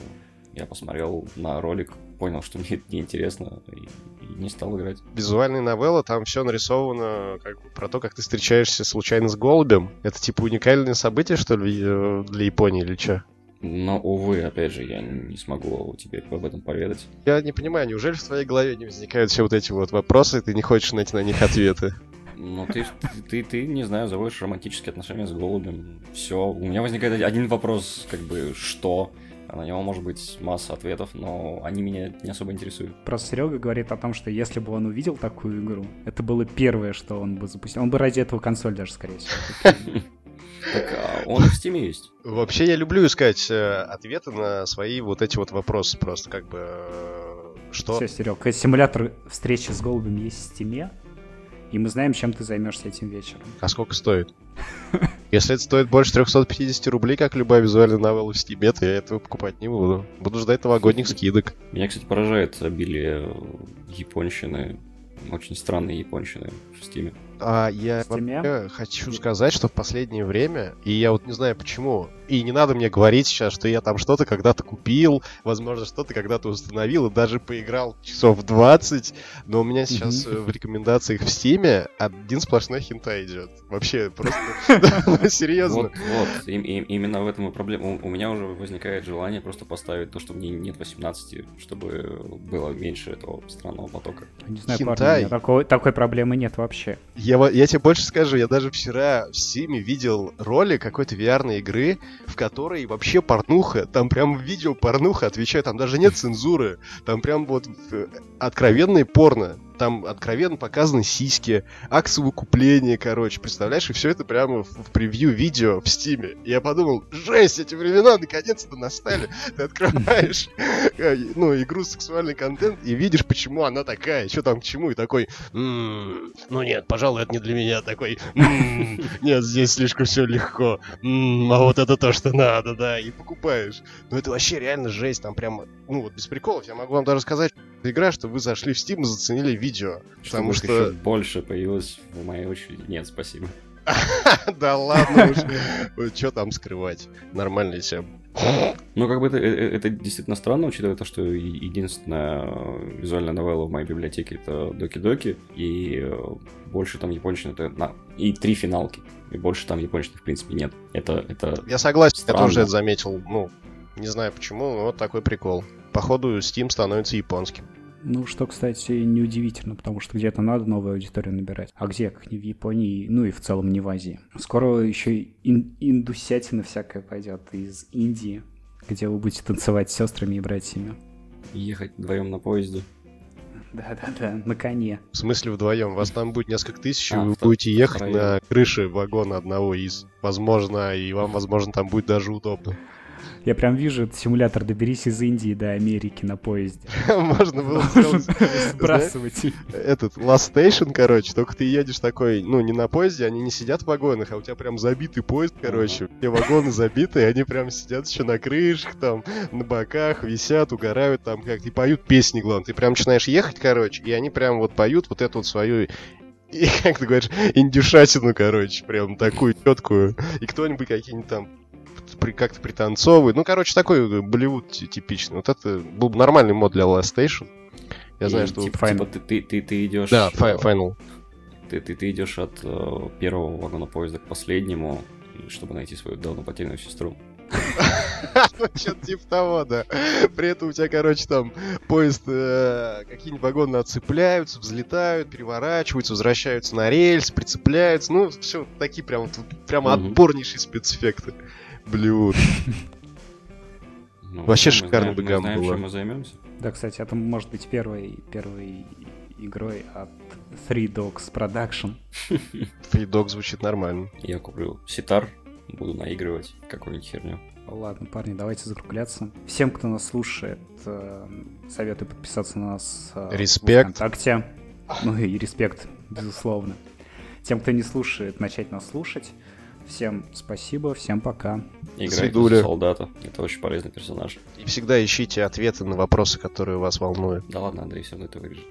я посмотрел на ролик, понял, что [LAUGHS] мне это неинтересно, и, и не стал играть. Визуальная новелла, там все нарисовано как бы, про то, как ты встречаешься случайно с голубем. Это типа уникальное событие, что ли, э, для Японии или что? Но, увы, опять же, я не смогу тебе об этом поведать. Я не понимаю, неужели в твоей голове не возникают все вот эти вот вопросы, и ты не хочешь найти на них ответы? [LAUGHS] Ну, ты, ты, ты, не знаю, заводишь романтические отношения с голубем. Все. У меня возникает один вопрос, как бы, что? А на него может быть масса ответов, но они меня не особо интересуют. Просто Серега говорит о том, что если бы он увидел такую игру, это было первое, что он бы запустил. Он бы ради этого консоль даже, скорее всего. [LAUGHS] Так а он в Steam есть. Вообще я люблю искать э, ответы на свои вот эти вот вопросы. Просто как бы... Э, что? Все, Серег, симулятор встречи с голубем есть в Steam, и мы знаем, чем ты займешься этим вечером. А сколько стоит? [LAUGHS] Если это стоит больше 350 рублей, как любая визуальная новелла в Steam, то я этого покупать не буду. Буду ждать новогодних скидок. Меня, кстати, поражает обилие японщины. Очень странные японщины в Steam. А я хочу сказать, что в последнее время, и я вот не знаю почему, и не надо мне говорить сейчас, что я там что-то когда-то купил, возможно, что-то когда-то установил и даже поиграл часов 20, но у меня сейчас mm-hmm. в рекомендациях в Стиме один сплошной хинтай идет. Вообще, просто [LAUGHS] серьезно. Вот, именно в этом и проблема. У меня уже возникает желание просто поставить то, что мне нет 18, чтобы было меньше этого странного потока. Не знаю, парни, такой, такой проблемы нет вообще. Я, я тебе больше скажу, я даже вчера в Симе видел ролик какой-то VR игры, в которой вообще порнуха, там прям видео порнуха, отвечаю, там даже нет цензуры, там прям вот э, откровенное порно там откровенно показаны сиськи, акт совокупления, короче, представляешь, и все это прямо в, в превью видео в стиме. Я подумал, жесть, эти времена наконец-то настали. [LAUGHS] Ты открываешь э, ну, игру сексуальный контент и видишь, почему она такая, что там к чему, и такой, ну нет, пожалуй, это не для меня, такой, нет, здесь слишком все легко, а вот это то, что надо, да, и покупаешь. Ну это вообще реально жесть, там прям, ну вот без приколов, я могу вам даже сказать, игра, что вы зашли в Steam и заценили видео. Потому Чтобы что... больше появилось в моей очереди. Нет, спасибо. [LAUGHS] Да ладно уж. Что там скрывать? Нормально все. Ну, как бы это, э, это действительно странно, учитывая то, что единственная визуальная новелла в моей библиотеке это Доки-Доки, и э, больше там японщины это на... и три финалки. И больше там японщины, в принципе, нет. Это, это Я согласен, странно. я тоже это заметил. Ну, Не знаю почему, но вот такой прикол. Походу, Steam становится японским. Ну, что, кстати, неудивительно, потому что где-то надо новую аудиторию набирать. А где, как не в Японии, ну и в целом не в Азии. Скоро еще и ин- индусятина всякая пойдет из Индии, где вы будете танцевать с сестрами и братьями. Ехать вдвоем на поезде. Да-да-да, на коне. В смысле вдвоем? Вас там будет несколько тысяч, и А, вы будете ехать на крыше вагона одного из. Возможно, и вам, возможно, там будет даже удобно. Я прям вижу этот симулятор «Доберись из Индии до Америки на поезде». [LAUGHS] Можно было Сбрасывать. этот Last Station, короче, только ты едешь такой, ну, не на поезде, они не сидят в вагонах, а у тебя прям забитый поезд, короче, все вагоны забиты, и они прям сидят еще на крышах, там, на боках, висят, угорают там как, и поют песни, главное. Ты прям начинаешь ехать, короче, и они прям вот поют вот эту вот свою [LAUGHS] и, как ты говоришь, индюшатину, короче, прям такую четкую. И кто-нибудь какие-нибудь там при- как-то пританцовывает. Ну, короче, такой Болливуд ти- типичный. Вот это был бы нормальный мод для Last Station. Я И знаю, что... Типа, Final. типа ты, ты, ты, ты идешь... Да, э, Fi- Final. Ты, ты, ты идешь от э, первого вагона поезда к последнему, чтобы найти свою давно потерянную сестру. [LAUGHS] Ну, что-то типа того, да. При этом у тебя, короче, там поезд, э, какие-нибудь вагоны отцепляются, взлетают, переворачиваются, возвращаются на рельс, прицепляются. Ну, все, такие прям, Мгм. отборнейшие спецэффекты. Блюд. Ну, Вообще шикарный знаем, было. чем мы займемся. Да, кстати, это может быть первой, первой игрой от Three Dogs Production. Фридок звучит нормально. Я куплю ситар, буду наигрывать какую-нибудь херню. Ладно, парни, давайте закругляться. Всем, кто нас слушает, э, советую подписаться на нас э, Респект. в ВКонтакте. Ну и респект, безусловно. Тем, кто не слушает, начать нас слушать. Всем спасибо, всем пока. Играйте за солдата. Это очень полезный персонаж. И всегда ищите ответы на вопросы, которые вас волнуют. Да ладно, Андрей все равно это вырежет.